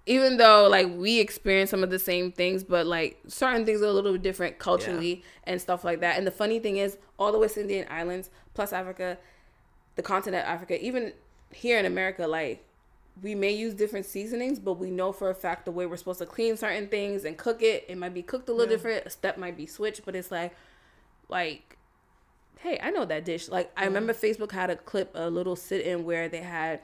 even though like we experience some of the same things, but like certain things are a little different culturally and stuff like that. And the funny thing is, all the West Indian islands plus Africa, the continent of Africa, even here in America, like we may use different seasonings, but we know for a fact the way we're supposed to clean certain things and cook it, it might be cooked a little Yeah. different. A step might be switched, but it's like, like, hey, I know that dish. Like, I remember Facebook had a clip, a little sit-in where they had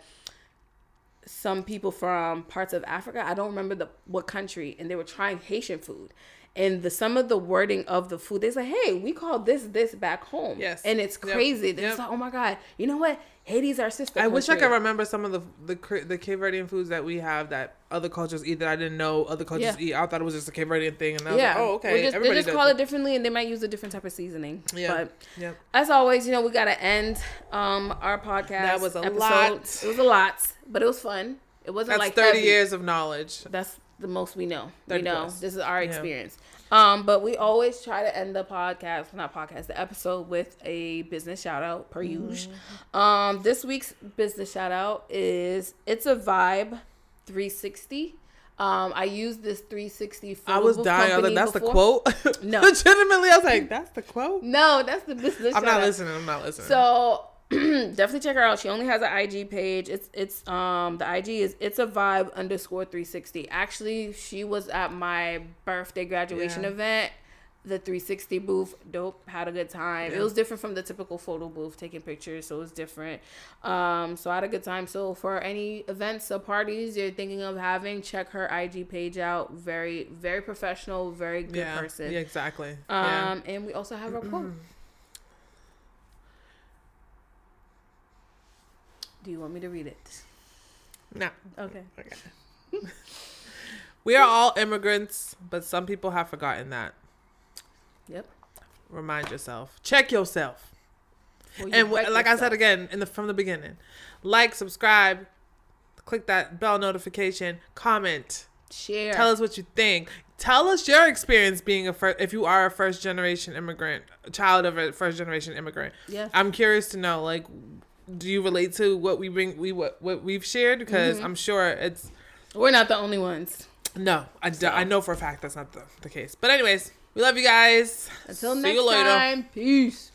some people from parts of Africa. I don't remember the what country, and they were trying Haitian food. And the some of the wording of the food, they say, "Hey, we call this this back home." Yes. and it's Yep. crazy. It's Yep. like, oh my god, you know what? Haiti's our sister. I wish I could remember some of the the the Cape Verdean foods that we have that other cultures eat that I didn't know other cultures Yeah. eat. I thought it was just a Cape Verdean thing, and I was yeah. like, oh okay. They just, they just call it differently, and they might use a different type of seasoning. Yeah. But Yep. as always, you know, we gotta end um our podcast. That was a episode. lot. It was a lot, but it was fun. It wasn't That's like thirty heavy. years of knowledge. That's the most we know. We know plus. this is our Yeah. Um, but we always try to end the podcast, not podcast, the episode with a business shout out per usual. Um, this week's business shout out is it's a vibe 360. Um, I used this 360 I was dying. I was like, that's the quote. [LAUGHS] [LAUGHS] No. legitimately, I was like, that's the quote. No, that's the business. I'm not out. listening. I'm not listening. So [CLEARS THROAT] definitely check her out. She only has an IG page. It's it's um the IG is it's a vibe underscore three sixty. Actually, she was at my birthday graduation Yeah. event. The 360 booth, dope. Had a good time. It was different from the typical photo booth, taking pictures, so it was different. Um, so I had a good time. So for any events or parties you're thinking of having, check her IG page out. Very, very professional, very good yeah, person. yeah, exactly. yeah. Um, and we also have our quote. [CLEARS THROAT] Do you want me to read it? No. Okay. Okay. [LAUGHS] we are all immigrants, but some people have forgotten that. Yep. Remind yourself. Check yourself. Before you and w- like I said again in the from the beginning, like, subscribe, click that bell notification, comment, share. tell us what you think. Tell us your experience being a first, if you are a first generation immigrant, child of a first generation immigrant. Yes. I'm curious to know, like, do you relate to what we bring, we what, what we've shared? Because Mm-hmm. I'm sure it's We're not the only ones. no, I, So. I know for a fact that's not the, the case. But anyways, we love you guys. Until See next you later. time. Peace.